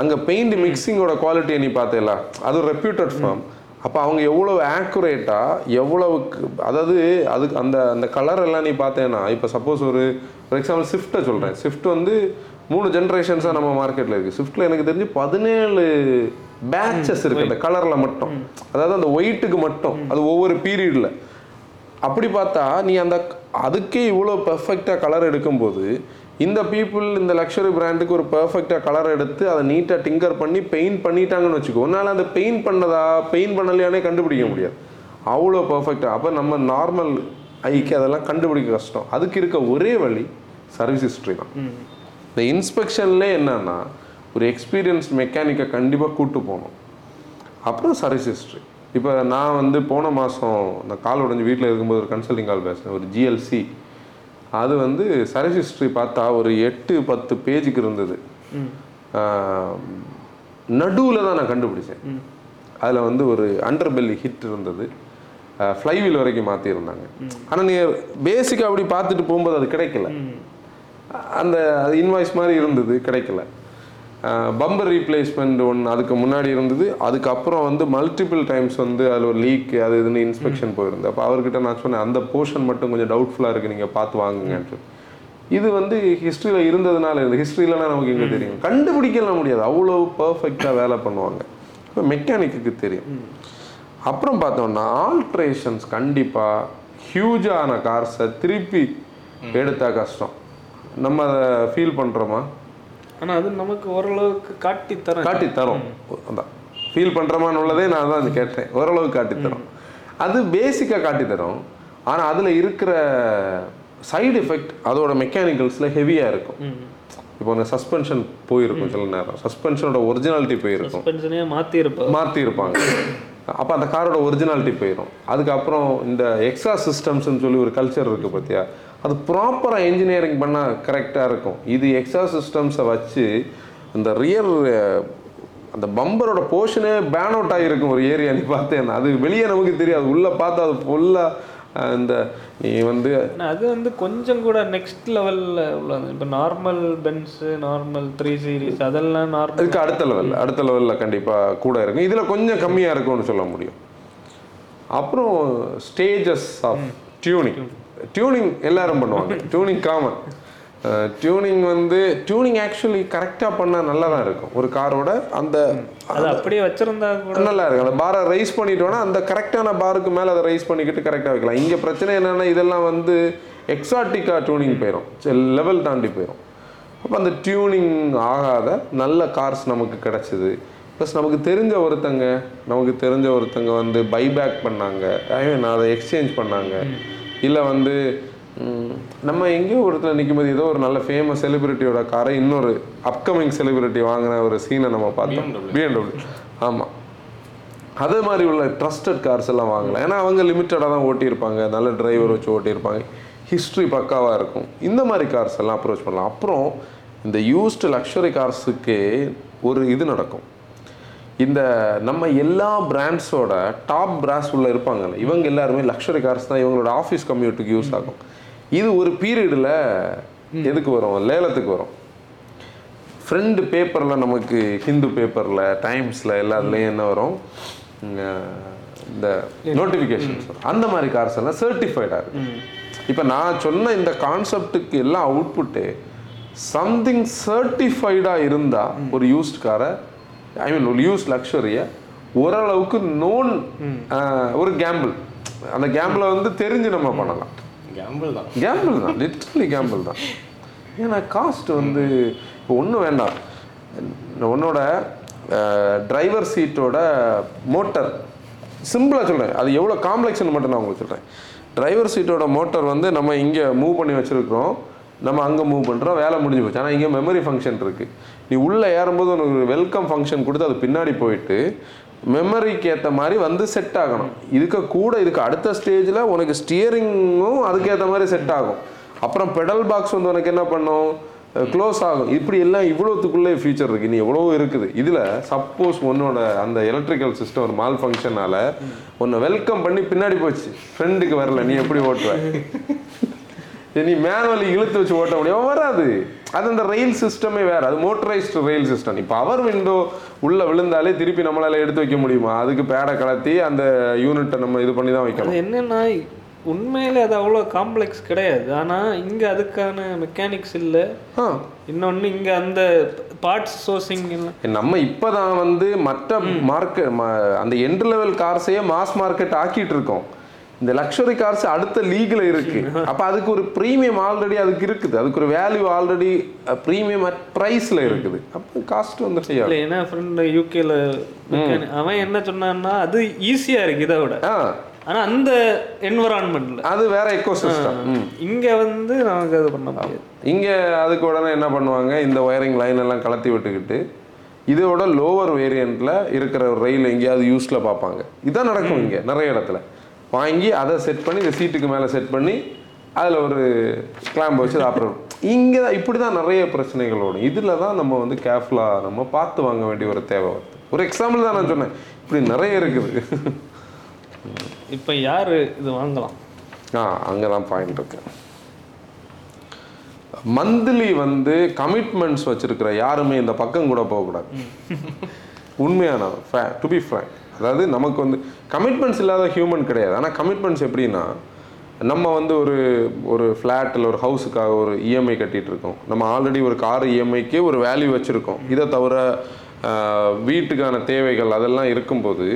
அங்கே பெயிண்ட் மிக்சிங்கோட குவாலிட்டியை நீ பார்த்தேல அது ஒரு ரெப்யூட்டட் ஃபார்ம் அப்போ அவங்க எவ்வளவு ஆக்குரேட்டாக எவ்வளவுக்கு அதாவது அதுக்கு அந்த அந்த கலர் எல்லாம் நீ பார்த்தேன்னா இப்போ சப்போஸ் ஒரு ஃபார் எக்ஸாம்பிள் ஸ்விஃப்ட்டை சொல்கிறேன் ஸ்விஃப்ட் வந்து மூணு ஜென்ரேஷன்ஸாக நம்ம மார்க்கெட்டில் இருக்குது ஸ்விஃப்ட்டில் எனக்கு தெரிஞ்சு பதினேழு பேட்சஸ் இருக்குது அந்த கலரில் மட்டும். அதாவது அந்த ஒயிட்டுக்கு மட்டும். அது ஒவ்வொரு பீரியடில் அப்படி பார்த்தா நீ அந்த அதுக்கே இவ்வளோ பெர்ஃபெக்டாக கலர் எடுக்கும்போது இந்த பீப்புள் இந்த லக்ஸரி பிராண்டுக்கு ஒரு பெர்ஃபெக்டாக கலர் எடுத்து அதை நீட்டாக டிங்கர் பண்ணி பெயிண்ட் பண்ணிட்டாங்கன்னு வச்சுக்கோ உன்னால் அந்த பெயிண்ட் பண்ணதா பெயிண்ட் பண்ணலையானே கண்டுபிடிக்க முடியாது. அவ்வளோ பெர்ஃபெக்டாக அப்போ நம்ம நார்மல் ஐக்கு அதெல்லாம் கண்டுபிடிக்க கஷ்டம். அதுக்கு இருக்க ஒரே வழி சர்வீஸ் ஹிஸ்ட்ரி தான். இந்த இன்ஸ்பெக்ஷன்லேயே என்னன்னா ஒரு எக்ஸ்பீரியன்ஸ் மெக்கானிக்கை கண்டிப்பாக கூட்டு போகணும். அப்புறம் சர்வீஸ் ஹிஸ்ட்ரி இப்போ நான் வந்து போன மாதம் நான் கால் உடஞ்சி வீட்டில் இருக்கும்போது ஒரு கன்சல்டிங் கால் பேசினேன் ஒரு ஜிஎல்சி அது வந்து சர்வீஸ் ஹிஸ்ட்ரி பார்த்தா ஒரு எட்டு பத்து பேஜுக்கு இருந்தது. நடுவில் தான் நான் கண்டுபிடிச்சேன். அதில் வந்து ஒரு அண்டர் பெல்லி ஹிட் இருந்தது ஃப்ளைவீல் வரைக்கும் மாற்றிருந்தாங்க ஆனால் நீங்கள் பேசிக்காக அப்படி பார்த்துட்டு போகும்போது அது கிடைக்கல. அந்த அது இன்வாய்ஸ் மாதிரி இருந்தது கிடைக்கல. பம்பர் ரீப்ளேஸ்மெண்ட் ஒன்று அதுக்கு முன்னாடி இருந்தது. அதுக்கப்புறம் வந்து மல்டிபிள் டைம்ஸ் வந்து அதில் ஒரு லீக் அது இதுன்னு இன்ஸ்பெக்ஷன் போயிருந்து அப்போ அவர்கிட்ட நான் சொன்னேன் அந்த போர்ஷன் மட்டும் கொஞ்சம் டவுட்ஃபுல்லாக இருக்குது நீங்கள் பார்த்து வாங்குங்கன்னு சொல்லி இது வந்து ஹிஸ்ட்ரியில் இருந்ததுனால இருந்து ஹிஸ்ட்ரியிலனா நமக்கு எங்கே தெரியும்? கண்டுபிடிக்கலாம் முடியாது. அவ்வளோ பர்ஃபெக்டாக வேலை பண்ணுவாங்க. இப்போ மெக்கானிக்கு தெரியும். அப்புறம் பார்த்தோம்னா ஆல்ட்ரேஷன்ஸ் கண்டிப்பாக ஹியூஜான கார்ஸை திருப்பி எடுத்தா கஷ்டம். நம்ம அதை ஃபீல் பண்ணுறோமா ஆனா அது நமக்கு ஓரளவுக்கு காட்டி தரேன் காட்டி தரோம் அதான் ஃபீல் பண்ணுறோமான்னு உள்ளதே நான் தான் அது கேட்டேன். ஓரளவுக்கு காட்டி தரோம் அது பேசிக்காக காட்டி தரோம் ஆனால் அதில் இருக்கிற சைடு எஃபெக்ட் அதோட மெக்கானிக்கல்ஸில் ஹெவியாக இருக்கும். இப்போ அந்த சஸ்பென்ஷன் போயிருக்கும் சில நேரம். சஸ்பென்ஷனோட ஒரிஜினாலிட்டி போயிருக்கும். சஸ்பென்ஷனே மாத்தி இருப்போம் மாற்றி இருப்பாங்க அப்போ அந்த காரோட ஒரிஜினாலிட்டி போயிடும் அதுக்கப்புறம் இந்த எக்ஸ்ட்ரா சிஸ்டம்ஸ்னு சொல்லி ஒரு கல்ச்சர் இருக்குது பார்த்தியா அது ப்ராப்பராக இன்ஜினியரிங் பண்ணால் கரெக்டாக இருக்கும். இது எக்ஸ்ட்ரா சிஸ்டம்ஸை வச்சு இந்த ரியர் அந்த பம்பரோட போர்ஷனே பேன் அவுட் ஆகிருக்கும் ஒரு ஏரியா நீ பார்த்தேன்னா. அது வெளியே நமக்கு தெரியாது. உள்ளே பார்த்தா அது ஃபுல்லாக இந்த நீ வந்து அது வந்து கொஞ்சம் கூட நெக்ஸ்ட் லெவல்ல உள்ளது. இப்போ normal Benz normal three series அதெல்லாம் நார்மல் இதுக்கு அடுத்த லெவல் அடுத்த லெவலில் கண்டிப்பாக கூட இருக்கும். இதில் கொஞ்சம் கம்மியாக இருக்கும்னு சொல்ல முடியும். அப்புறம் ஸ்டேஜஸ் ஆஃப் டியூனிங் டியூனிங் எல்லாரும் பண்ணுவாங்க. டியூனிங் காமன் டியூனிங் வந்து டியூனிங் ஆக்சுவலி கரெக்டாக பண்ணால் நல்லா தான் இருக்கும். ஒரு காரோட அந்த அது அப்படியே வச்சிருந்தா கூட நல்லா இருக்கும். அந்த பாரை ரைஸ் பண்ணிட்டோன்னா அந்த கரெக்டான பாருக்கு மேலே அதை ரைஸ் பண்ணிக்கிட்டு கரெக்டாக வைக்கலாம். இங்கே பிரச்சனை என்னென்னா இதெல்லாம் வந்து எக்ஸாட்டிக்காக டியூனிங் போயிடும் லெவல் தாண்டி போயிடும் அப்போ அந்த டியூனிங் ஆகாத நல்ல கார்ஸ் நமக்கு கிடச்சிது. ப்ளஸ் நமக்கு தெரிஞ்ச ஒருத்தங்க நமக்கு தெரிஞ்ச ஒருத்தங்க வந்து பைபேக் பண்ணாங்க. ஐ மீன் அதை எக்ஸ்சேஞ்ச் பண்ணாங்க. இல்லை வந்து நம்ம எங்கேயோ ஒருத்தர் நிற்கும் போது ஏதோ ஒரு நல்ல ஃபேமஸ் செலிபிரிட்டியோட காரை இன்னொரு அப்கமிங் செலிபிரிட்டி வாங்கின ஒரு சீனை நம்ம பார்த்தோம். பிஎம்டபிள்யூ ஆமாம் அதே மாதிரி உள்ள ட்ரஸ்டட் கார்ஸ் எல்லாம் வாங்கலாம். ஏன்னா அவங்க லிமிட்டடாக தான் ஓட்டியிருப்பாங்க. நல்ல டிரைவர் வச்சு ஓட்டியிருப்பாங்க. ஹிஸ்ட்ரி பக்காவாக இருக்கும். இந்த மாதிரி கார்ஸ் எல்லாம் அப்ரோச் பண்ணலாம். அப்புறம் இந்த யூஸ்டு லக்ஸரி கார்ஸுக்கு ஒரு இது நடக்கும். இந்த நம்ம எல்லா பிராண்ட்ஸோட டாப் பிராஸ் உள்ள இருப்பாங்கல்ல இவங்க எல்லாருமே லக்ஸரி கார்ஸ் தான் இவங்களோட ஆஃபீஸ் கம்யூட்டுக்கு யூஸ் ஆகும். இது ஒரு பீரியடில் எதுக்கு வரும்? லேலத்துக்கு வரும். ஃப்ரெண்டு பேப்பரில் நமக்கு ஹிந்து பேப்பரில் டைம்ஸில் எல்லாத்துலேயும் என்ன வரும்? இந்த நோட்டிஃபிகேஷன்ஸ் அந்த மாதிரி கார்ஸ் எல்லாம் சர்டிஃபைடாக இருக்கு. இப்போ நான் சொன்ன இந்த கான்செப்டுக்கு எல்லாம் அவுட்புட்டு சம்திங் சர்டிஃபைடாக இருந்தால் ஒரு யூஸ்ட் காரை ஐ மீன் ஒரு யூஸ் லக்ஸரியை ஓரளவுக்கு நோன் ஒரு கேம்பிள் அந்த கேம்பிளை வந்து தெரிஞ்சு நம்ம பண்ணலாம். கேம்பிள் தான். கேம்பிள் தான். லிட்ரலி கேம்பிள் தான். ஏன்னா காஸ்ட் வந்து இப்போ ஒன்றும் வேண்டாம். உன்னோட டிரைவர் சீட்டோட மோட்டர் சிம்பிளாக சொல்கிறேன் அது எவ்வளோ காம்ப்ளெக்ஸ்னு மட்டும் நான் உங்களுக்கு சொல்கிறேன் டிரைவர் சீட்டோட மோட்டர் வந்து நம்ம இங்கே மூவ் பண்ணி வச்சுருக்கிறோம். நம்ம அங்கே மூவ் பண்ணுறோம் வேலை முடிஞ்சு போச்சு. ஆனால் இங்கே மெமரி ஃபங்க்ஷன் இருக்குது நீ உள்ளே ஏறும்போது உனக்கு வெல்கம் ஃபங்க்ஷன் கொடுத்து அது பின்னாடி போயிட்டு மெமரிக்கு ஏற்ற மாதிரி வந்து செட் ஆகணும். இதுக்கு கூட இதுக்கு அடுத்த ஸ்டேஜில் உனக்கு ஸ்டியரிங்கும் அதுக்கேற்ற மாதிரி செட் ஆகும். அப்புறம் பெடல் பாக்ஸ் வந்து உனக்கு என்ன பண்ணும்? க்ளோஸ் ஆகும். இப்படி எல்லாம் இவ்வளோத்துக்குள்ளே ஃபீச்சர் இருக்குது நீ எவ்வளோ இருக்குது. இதில் சப்போஸ் உன்னோட அந்த எலக்ட்ரிக்கல் சிஸ்டம் ஒரு மால் ஃபங்க்ஷனால உன்னை வெல்கம் பண்ணி பின்னாடி போச்சு. ஃப்ரெண்டுக்கு வரல. நீ எப்படி ஓட்டுவ? நீ மேனுவலி இழுத்து வச்சு ஓட்ட முடியும். வராது. அது அந்த ரயில் சிஸ்டமே வேற. அது மோட்டரைஸ்டு ரயில் சிஸ்டம் இப்போ பவர் விண்டோ உள்ள விழுந்தாலே திருப்பி நம்மளால எடுத்து வைக்க முடியுமா? அதுக்கு பேடை கலத்தி அந்த யூனிட்டை நம்ம இது பண்ணி தான் வைக்கணும். என்னன்னா உண்மையிலே அது அவ்வளோ காம்ப்ளெக்ஸ் கிடையாது. ஆனா இங்க அதுக்கான மெக்கானிக்ஸ் இல்லை. ஆ. இன்னொன்னு இங்க அந்த பார்ட்ஸ் சோர்சிங் நம்ம இப்பதான் வந்து மற்ற மார்க்கெட் அந்த என்ட்ரி லெவல் கார்ஸையே மாஸ் மார்க்கெட் ஆக்கிட்டு இருக்கோம். இந்த லக்ஸரி கார்ஸ் அடுத்த லீக்ல இருக்கு. அப்ப அதுக்கு ஒரு ப்ரீமியம் ஆல்ரெடி அதுக்கு இருக்குது. அதுக்கு ஒரு வேல்யூ ஆல்ரெடி ப்ரீமியம் பிரைஸ்ல இருக்குது. அப்போ காஸ்ட் வந்து செய்யாது இல்லை ஏன்னா ஃப்ரெண்டு யூகேல அவன் என்ன சொன்னான்னா அது ஈஸியா இருக்கு இதை விட. ஆ. ஆனா அந்த என்வரான்மெண்ட்ல அது வேற எக்கோ சிஸ்டம் இங்க வந்து நமக்கு அது பண்ண முடியாது. இங்க அதுக்கு உடனே என்ன பண்ணுவாங்க இந்த ஒயரிங் லைன் எல்லாம் கலத்தி விட்டுக்கிட்டு இதோட லோவர் வேரியண்ட்ல இருக்கிற ஒரு ரயில் எங்கேயாவது யூஸ்ல பார்ப்பாங்க. இதான் நடக்கும் இங்க நிறைய இடத்துல. வாங்கி அதை செட் பண்ணி இந்த சீட்டுக்கு மேலே செட் பண்ணி அதில் ஒரு கிளாம்பு வச்சு அப்புறம் இங்கே தான் இப்படி தான் நிறைய பிரச்சனைகள் ஓடும் இதில் தான் நம்ம வந்து கேர்ஃபுல்லாக நம்ம பார்த்து வாங்க வேண்டிய ஒரு தேவை வருது. ஒரு எக்ஸாம்பிள் தான் நான் சொன்னேன். இப்படி நிறைய இருக்குது. இப்போ யாரு இது வாங்கலாம்? ஆ அங்கே தான் பாயிண்ட் இருக்கு. மந்த்லி வந்து கமிட்மெண்ட்ஸ் வச்சிருக்கிற யாருமே இந்த பக்கம் கூட போகக்கூடாது. உண்மையான டு பி ஃப்ரேங்க் அதாவது நமக்கு வந்து கமிட்மெண்ட்ஸ் இல்லாத ஹியூமன் கிடையாது. ஆனால் கமிட்மெண்ட்ஸ் எப்படின்னா நம்ம வந்து ஒரு ஒரு ஃப்ளாட்டில் ஒரு ஹவுஸுக்காக ஒரு இஎம்ஐ கட்டிகிட்டு இருக்கோம். நம்ம ஆல்ரெடி ஒரு கார் இஎம்ஐக்கு ஒரு வேல்யூ வச்சுருக்கோம். இதை தவிர வீட்டுக்கான தேவைகள் அதெல்லாம் இருக்கும்போது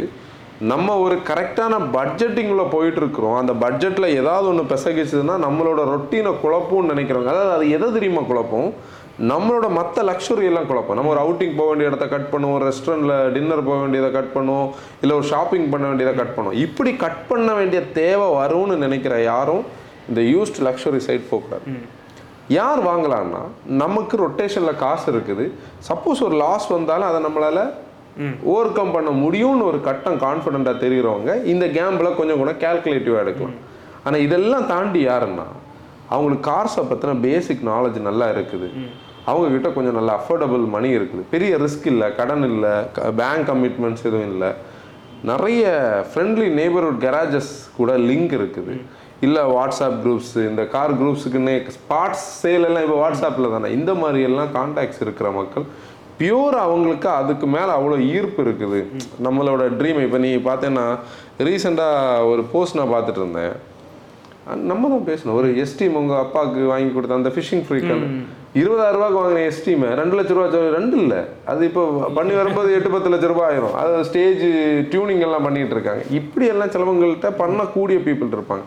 நம்ம ஒரு கரெக்டான பட்ஜெட்டிங்குள்ளே போயிட்டுருக்குறோம் அந்த பட்ஜெட்டில் ஏதாவது ஒன்று பிசகிச்சதுன்னா நம்மளோட ரொட்டீனை குழப்பம்னு நினைக்கிறோங்க அதாவது அது எதை தெரியுமா குழப்பம்? நம்மளோட மற்ற லக்ஸுரி எல்லாம் குழப்பம். நம்ம ஒரு அவுட்டிங் போக வேண்டிய இடத்த கட் பண்ணுவோம் ரெஸ்டாரண்ட்டில் டின்னர் போக வேண்டியதை கட் பண்ணுவோம் இல்லை ஒரு ஷாப்பிங் பண்ண வேண்டியதை கட் பண்ணுவோம். இப்படி கட் பண்ண வேண்டிய தேவை வரும்னு நினைக்கிற யாரும் இந்த யூஸ்ட் லக்ஸுரி சைட் போகக்கூடாது யார் வாங்கலாம்னா நமக்கு ரொட்டேஷனில் காசு இருக்குது. சப்போஸ் ஒரு லாஸ் வந்தாலும் அதை நம்மளால ஓவர் கம் பண்ண முடியும்னு ஒரு கட்டம் கான்ஃபிடென்ட்டாக தெரிகிறவங்க இந்த கேம்பில் கொஞ்சம் கூட கேல்குலேட்டிவாக எடுக்கலாம். ஆனால் இதெல்லாம் தாண்டி யாருன்னா அவங்களுக்கு கார்ஸை பற்றின பேசிக் நாலேஜ் நல்லா இருக்குது. அவங்கக்கிட்ட கொஞ்சம் நல்ல அஃபோர்டபுள் மணி இருக்குது. பெரிய ரிஸ்க் இல்லை கடன் இல்லை பேங்க் கமிட்மெண்ட்ஸ் எதுவும் இல்லை. நிறைய ஃப்ரெண்ட்லி நெய்பர்ஹுட் கராஜஸ் கூட லிங்க் இருக்குது. இல்லை வாட்ஸ்அப் குரூப்ஸ் இந்த கார் குரூப்ஸுக்குன்னே ஸ்பாட்ஸ் சேல் எல்லாம் இப்போ வாட்ஸ்அப்பில் தானே. இந்த மாதிரி எல்லாம் கான்டாக்ட்ஸ் இருக்கிற மக்கள் பியூர் அவங்களுக்கு அதுக்கு மேலே அவ்வளோ ஈர்ப்பு இருக்குது. நம்மளோட ட்ரீம் இப்போ நீ பார்த்தேன்னா ரீசெண்டாக ஒரு போஸ்ட் நான் பார்த்துட்டு இருந்தேன். நம்ம தான் பேசணும். ஒரு எஸ்டி உங்கள் அப்பாவுக்கு வாங்கி கொடுத்த அந்த ஃபிஷிங் ஃப்ரீக்கன் இருபதாயிரம் ரூபாய்க்கு வாங்கின எஸ்டீம் ரெண்டு லட்ச ரூபா ரெண்டு இல்லை. அது இப்போ பண்ணி வரும்போது எட்டு பத்து லட்ச ரூபாய் ஆயிரும். அது ஸ்டேஜ் டியூனிங் எல்லாம் பண்ணிட்டு இருக்காங்க. இப்படி எல்லாம் சிலவங்கள்ட்ட பண்ணக்கூடிய பீப்புள் இருப்பாங்க.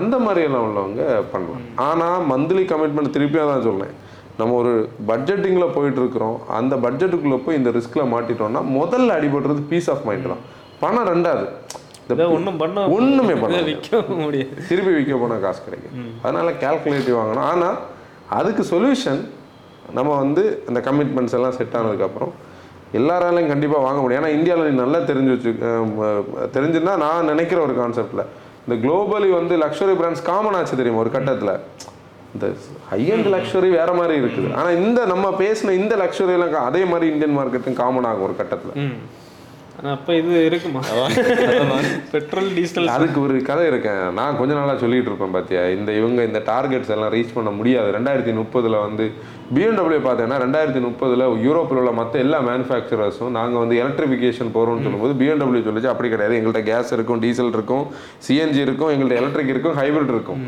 அந்த மாதிரி எல்லாம் உள்ளவங்க பண்ணலாம் ஆனால் மந்த்லி கமிட்மெண்ட் திருப்பியாக தான் சொன்னேன் நம்ம ஒரு பட்ஜெட்டிங்கில் போயிட்டு இருக்கிறோம். அந்த பட்ஜெட்டுக்குள்ளே போய் இந்த ரிஸ்கில் மாட்டிட்டோம்னா முதல்ல அடிபடுறது பீஸ் ஆஃப் மைண்ட் தான். பணம் ரெண்டாவது. ஒன்றும் பண்ண ஒண்ணுமே பண்ண விற்க முடியாது. திருப்பி விற்க போனால் காசு கிடைக்கும் அதனால கால்குலேட்டிவ் வாங்கணும். ஆனால் அதுக்கு சொல்யூஷன் நம்ம வந்து அந்த கமிட்மெண்ட்ஸ் எல்லாம் செட் ஆனதுக்கப்புறம் எல்லாராலையும் கண்டிப்பாக வாங்க முடியும். ஏன்னா இந்தியாவில் நீ நல்லா தெரிஞ்சு வச்சு தெரிஞ்சுன்னா நான் நினைக்கிற ஒரு கான்செப்டில் இந்த குளோபலி வந்து லக்ஸரி பிராண்ட்ஸ் காமன் ஆச்சு தெரியுமா? ஒரு கட்டத்தில். இந்த ஹையண்ட் லக்ஸரி வேற மாதிரி இருக்குது. ஆனால் இந்த நம்ம பேசின இந்த லக்ஷரியெல்லாம் அதே மாதிரி இந்தியன் மார்க்கெட்டும் காமன் ஆகும் ஒரு கட்டத்தில். அப்ப இது இருக்குமா? Petrol diesel. அதுக்கு ஒரு கதை இருக்கேன் நான் கொஞ்ச நாளாக சொல்லிட்டு இருப்பேன் பார்த்தியா இந்த இவங்க இந்த டார்கெட்ஸ் எல்லாம் ரீச் பண்ண முடியாது. ரெண்டாயிரத்தி முப்பதில் வந்து பிஎன்டபிள்யூ பார்த்தேன்னா ரெண்டாயிரத்தி முப்பதில் யூரோப்பில் உள்ள மற்ற எல்லா மேனுஃபேக்சரர்ஸும் நாங்கள் வந்து எலக்ட்ரிஃபிகேஷன் போகிறோம்னு சொல்லும்போது பிஎன்டபிள்யூ சொல்லிச்சு அப்படி கிடையாது. எங்கள்கிட்ட கேஸ் இருக்கும் டீசல் இருக்கும் சிஎன்ஜி இருக்கும் எங்கள்கிட்ட எலக்ட்ரிக் இருக்கும் ஹைபிரிட் இருக்கும்.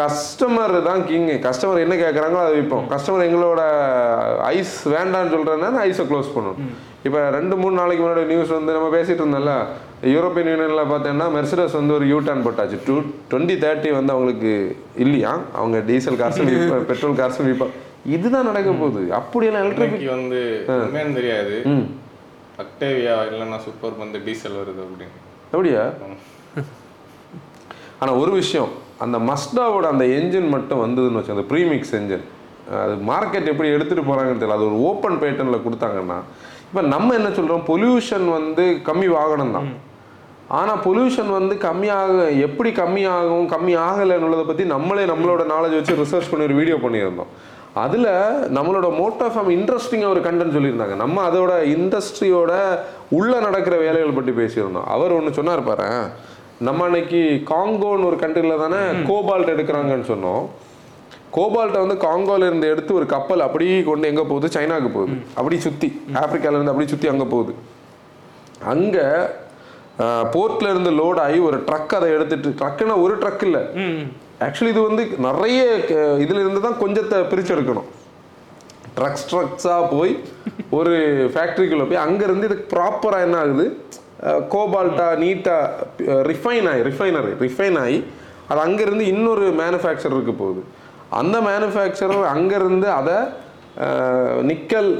கஸ்டமர் தான் கிங் கஸ்டமர் என்ன கேட்குறாங்களோ அதை விற்போம் கஸ்டமர் எங்களோட ஐஸ் வேண்டாம்னு சொல்கிறேன்னா ஐஸை க்ளோஸ் பண்ணணும். இப்போ ரெண்டு மூணு நாளைக்கு முன்னாடி நியூஸ் வந்து நம்ம பேசிட்டு இருந்தோம்ல யூரோப்பியன் யூனியனில் பார்த்தீங்கன்னா மெர்சிடஸ் வந்து ஒரு யூ டர்ன் போட்டாச்சு. டூ டுவெண்ட்டி தேர்ட்டி வந்து அவங்களுக்கு இல்லையா? அவங்க டீசல் கார்ஸும் பெட்ரோல் கார்ஸும் விற்பா இதுதான் நடக்க போகுது. அப்படியெல்லாம் எலக்ட்ரிக் வந்து உண்மையானு தெரியாது. அக்டேவியா இல்லைன்னா சூப்பர் வந்து டீசல் வருது அப்படின்னு. அப்படியா? ஆனால் ஒரு விஷயம் அந்த மஸ்டாவோட அந்த என்ஜின் மட்டும் வந்ததுன்னு வச்சு அந்த ப்ரீமிக்ஸ் என்ஜின் அது மார்க்கெட் எப்படி எடுத்துகிட்டு போகிறாங்கன்னு தெரியல. அது ஒரு ஓப்பன் பேட்டர்னில் கொடுத்தாங்கன்னா இப்போ நம்ம என்ன சொல்கிறோம் பொல்யூஷன் வந்து கம்மி வாகனம் தான் ஆனால் பொல்யூஷன் வந்து கம்மியாக எப்படி கம்மியாகும் கம்மி ஆகலைன்னுள்ளதை பற்றி நம்மளே நம்மளோட நாலேஜ் வச்சு ரிசர்ச் பண்ணி ஒரு வீடியோ பண்ணியிருந்தோம். அதில் நம்மளோட மோட்டோ ஃபார்ம் இன்ட்ரெஸ்டிங்காக ஒரு கண்டென்ட் சொல்லியிருந்தாங்க. நம்ம அதோட இண்டஸ்ட்ரியோட உள்ளே நடக்கிற வேலைகள் பற்றி பேசியிருந்தோம். அவர் ஒன்று சொன்னார் பாரு நம்ம அன்னைக்கு காங்கோன்னு ஒரு கண்ட்ரியில் தானே கோபால்ட் எடுக்கிறாங்கன்னு சொன்னோம். கோபால்ட்டை வந்து காங்கோல இருந்து எடுத்து ஒரு கப்பல் அப்படியே கொண்டு எங்கே போகுது? சைனாக்கு போகுது. அப்படி சுற்றி ஆப்பிரிக்கால இருந்து அப்படி சுற்றி அங்கே போகுது. அங்கே போர்ட்ல இருந்து லோட் ஆகி ஒரு ட்ரக் அதை எடுத்துட்டு ட்ரக்குன்னா ஒரு ட்ரக் இல்லை. ஆக்சுவலி இது வந்து நிறைய இதுல இருந்து தான் கொஞ்சத்தை பிரிச்சு எடுக்கணும் ட்ரக்ஸ் ட்ரக்ஸாக போய் ஒரு ஃபேக்ட்ரிக்குள்ளே போய் அங்கேருந்து இதுக்கு ப்ராப்பராக என்ன ஆகுது? கோபால்ட்டா நீட்டாக ரிஃபைன் ஆகி ரிஃபைனரி ரிஃபைன் ஆகி அது அங்கேருந்து இன்னொரு மேனுஃபேக்சரருக்கு போகுது. அந்த மேனுஃபேக்சரர் அங்கேருந்து அதை நிக்கல்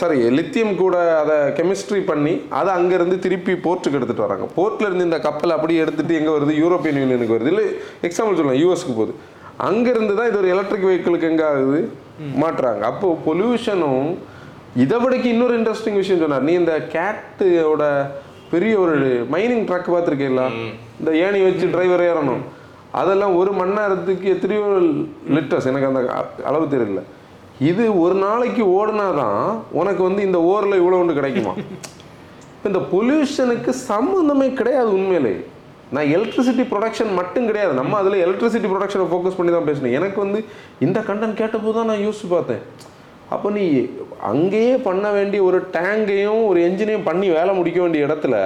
சாரி லித்தியம் கூட அதை கெமிஸ்ட்ரி பண்ணி அதை அங்கேருந்து திருப்பி போர்ட்டுக்கு எடுத்துகிட்டு வராங்க. போர்ட்ல இருந்து இந்த கப்பல் அப்படியே எடுத்துட்டு எங்கே வருது? யூரோப்பியன் யூனியனுக்கு வருது. இல்லை எக்ஸாம்பிள் சொல்லலாம் யூஎஸ்க்கு போகுது. அங்கேருந்து தான் இது ஒரு எலக்ட்ரிக் வெஹிக்கிளுக்கு எங்கே ஆகுது? மாட்டுறாங்க. அப்போ பொல்யூஷனும் இதை விடக்கு இன்னொரு இன்ட்ரெஸ்டிங் விஷயம் சொன்னார். நீ இந்த கேட்டோட பெரிய ஒரு மைனிங் ட்ரக் பார்த்துருக்கீங்களா? இந்த ஏணி வச்சு டிரைவர் ஏறணும். அதெல்லாம் ஒரு மணி நேரத்துக்கு எத்தனையோ லிட்டர்ஸ் எனக்கு அந்த அளவு தெரியல. இது ஒரு நாளைக்கு ஓடுனாதான் உனக்கு வந்து இந்த ஓரில் இவ்வளோ ஒன்று கிடைக்குமா? இப்போ இந்த பொல்யூஷனுக்கு சம்மந்தமே கிடையாது உண்மையிலே. நான் எலக்ட்ரிசிட்டி ப்ரொடக்ஷன் மட்டும் கிடையாது. நம்ம அதில் எலக்ட்ரிசிட்டி ப்ரொடக்ஷனை ஃபோக்கஸ் பண்ணி தான் பேசினேன். எனக்கு வந்து இந்த கண்டென்ட் கேட்டபோது தான் நான் யோசிச்சு பார்த்தேன். அப்போ நீ அங்கேயே பண்ண வேண்டிய ஒரு டேங்கையும் ஒரு என்ஜினையும் பண்ணி வேலை முடிக்க வேண்டிய இடத்துல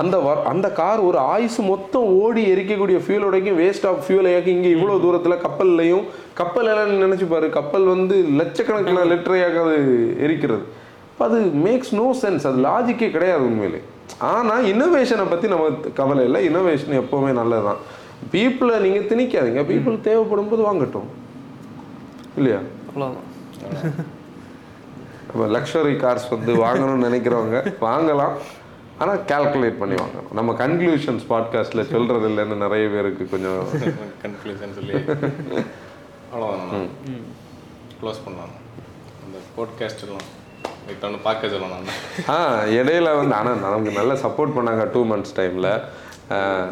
அந்த அந்த கார் ஒரு ஆயுசு மொத்தம் ஓடி எரிக்கக்கூடிய ஃபியூலோடையும் வேஸ்ட் ஆஃப் ஃபியூல் ஏக்கி இங்கே இவ்வளோ தூரத்தில் கப்பல்லையும் கப்பல் எல்லாம் நினச்சி பாரு கப்பல் வந்து லட்சக்கணக்கில் லிட்டரையாக அது எரிக்கிறது. அது மேக்ஸ் நோ சென்ஸ் அது லாஜிக்கே கிடையாது உண்மையிலே. ஆனால் இன்னோவேஷனை பற்றி நம்ம கவலை இல்லை. இன்னோவேஷன் எப்போவுமே நல்லது தான் பீப்புளை நீங்கள் திணிக்காதீங்க. பீப்புள் தேவைப்படும் போது வாங்கட்டும். இல்லையா? அவ்வளோதான் நம்ம லக்ஸரி கார்ஸ் வந்து வாங்கணும்னு நினைக்கிறவங்க வாங்கலாம். ஆனால் கால்குலேட் பண்ணி வாங்கணும். நம்ம கன்க்ளூஷன்ஸ் பாட்காஸ்ட்டில் சொல்கிறது இல்லைன்னு நிறைய பேருக்கு கொஞ்சம் கன்க்ளூஷன் சொல்லி அவ்வளோதான் க்ளோஸ் பண்ணலாம். அந்த போட்காஸ்ட் எல்லாம். வித்தவனு பார்க்க சொல்லலாம் ஆ இடையில வந்து ஆனால் நமக்கு நல்ல சப்போர்ட் பண்ணாங்க டூ மந்த்ஸ் டைமில்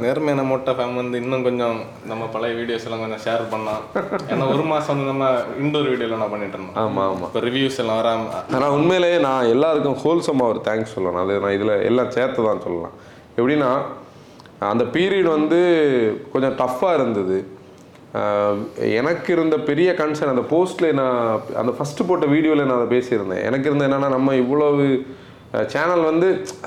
நேர்மையான மோட்டா ஃபேம் வந்து இன்னும் கொஞ்சம் நம்ம பழைய வீடியோஸ் எல்லாம் கொஞ்சம் ஷேர் பண்ணலாம் ஏன்னா ஒரு மாசம் வந்து நம்ம இண்டோர் வீடியோல நான் பண்ணிட்டு இருந்தோம் ஆமாம் ஆமாம் இப்போ ரிவ்யூஸ் எல்லாம் வராம. ஆனால் உண்மையிலேயே நான் எல்லாருக்கும் ஹோல்சமாக ஒரு தேங்க்ஸ் சொல்லணும். அது நான் இதில் எல்லாம் சேர்த்து தான் சொல்லலாம். எப்படின்னா அந்த பீரியட் வந்து கொஞ்சம் டஃப்பாக இருந்தது. எனக்கு இருந்த பெரிய கன்சர்ன் அந்த போஸ்ட்டில் நான் அந்த ஃபஸ்ட்டு போட்ட வீடியோவில் நான் அதை பேசியிருந்தேன். எனக்கு இருந்த என்னென்னா நம்ம இவ்வளவு சேனல் வந்து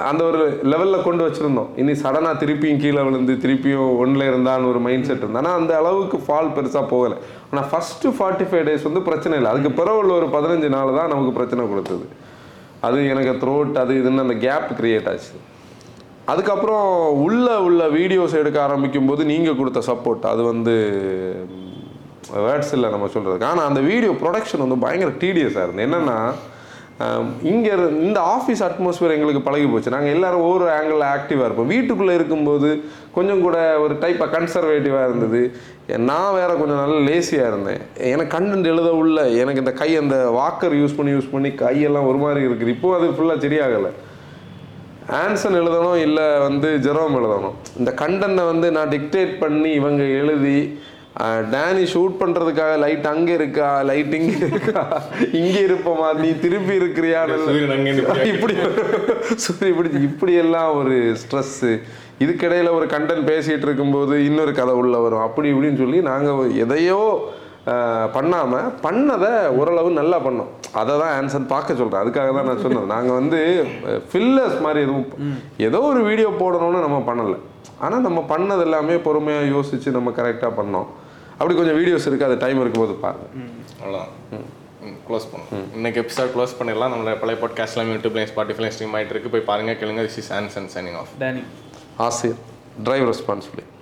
அந்த ஒரு லெவலில் கொண்டு வச்சுருந்தோம். இனி சடனாக திருப்பியும் கீழே விழுந்து திருப்பியும் ஒன்றில் இருந்தான்னு ஒரு மைண்ட் செட் இருந்தது. ஆனால் அந்த அளவுக்கு ஃபால் பெருசாக போகலை. ஆனால் ஃபஸ்ட்டு ஃபார்ட்டி ஃபைவ் டேஸ் வந்து பிரச்சனை இல்லை. அதுக்கு பிறகு உள்ள ஒரு பதினஞ்சு நாள் தான் நமக்கு பிரச்சனை கொடுத்தது. அது எனக்கு த்ரோட் அது இதுன்னு அந்த கேப் கிரியேட் ஆச்சு. அதுக்கப்புறம் உள்ள உள்ள வீடியோஸ் எடுக்க ஆரம்பிக்கும் போது நீங்கள் கொடுத்த சப்போர்ட் அது வந்து வேர்ட்ஸ் இல்லை நம்ம சொல்கிறதுக்கு ஆனால் அந்த வீடியோ ப்ரொடக்ஷன் வந்து பயங்கர டீடியஸாக இருந்தது. என்னென்னா இங்கே இந்த ஆஃபீஸ் அட்மாஸ்பியர் எங்களுக்கு பழகி போச்சு. நாங்கள் எல்லோரும் ஒவ்வொரு ஆங்கிளில் ஆக்டிவாக இருப்போம். வீட்டுக்குள்ளே இருக்கும்போது கொஞ்சம் கூட ஒரு டைப்பாக கன்சர்வேட்டிவாக இருந்தது. நான் வேற கொஞ்சம் நல்ல லேசியாக இருந்தேன். எனக்கு கண்டென்ட் எழுத உள்ள எனக்கு இந்த கை அந்த வாக்கர் யூஸ் பண்ணி யூஸ் பண்ணி கையெல்லாம் ஒரு மாதிரி இருக்குது இப்போது அது ஃபுல்லாக சரியாகலை. ஆன்சன் எழுதணும் இல்லை வந்து ஜெரோம் எழுதணும். இந்த கண்டென்ட்டை வந்து நான் டிக்டேட் பண்ணி இவங்க எழுதி டேனி ஷூட் பண்ணுறதுக்காக லைட் அங்கே இருக்கா? லைட் இங்கே இருக்கா? இங்கே இருப்போமா? நீ திருப்பி இருக்கிறியா. இப்படி இப்படி இப்படி எல்லாம் ஒரு ஸ்ட்ரெஸ்ஸு இதுக்கிடையில ஒரு கண்டென்ட் பேசிட்டு இருக்கும்போது இன்னொரு கதை உள்ள வரும். அப்படி இப்படின்னு சொல்லி நாங்கள் எதையோ ஆஹ், பண்ணாம பண்ணதை ஓரளவு நல்லா பண்ணோம். அதை தான் ஆன்சர் பார்க்க சொல்கிறேன் அதுக்காக தான் நான் சொன்னது நாங்கள் வந்து ஃபில்லர்ஸ் மாதிரி எதுவும் ஏதோ ஒரு வீடியோ போடணும்னு நம்ம பண்ணலை. ஆனால் நம்ம பண்ணது எல்லாமே பொறுமையாக யோசித்து நம்ம கரெக்டாக பண்ணோம். அப்படி கொஞ்சம் வீடியோஸ் இருக்குது அது டைம் இருக்கும்போது பாருங்க. அவ்வளோதான் க்ளோஸ் பண்ணும் இன்னைக்கு எபிசோட் க்ளோஸ் பண்ணிடலாம். நம்மளோட பழைய பாட்காஸ்ட்லாம் யூடியூப்லையும் ஸ்பாட்டிஃபைலையும் ஸ்ட்ரீம் ஆயிட்டு இருக்கு. போய் பாருங்க கேளுங்க. This is Anson signing off Danny ஆசிரியர் டிரைவ் ரெஸ்பான்சிபிலிட்டி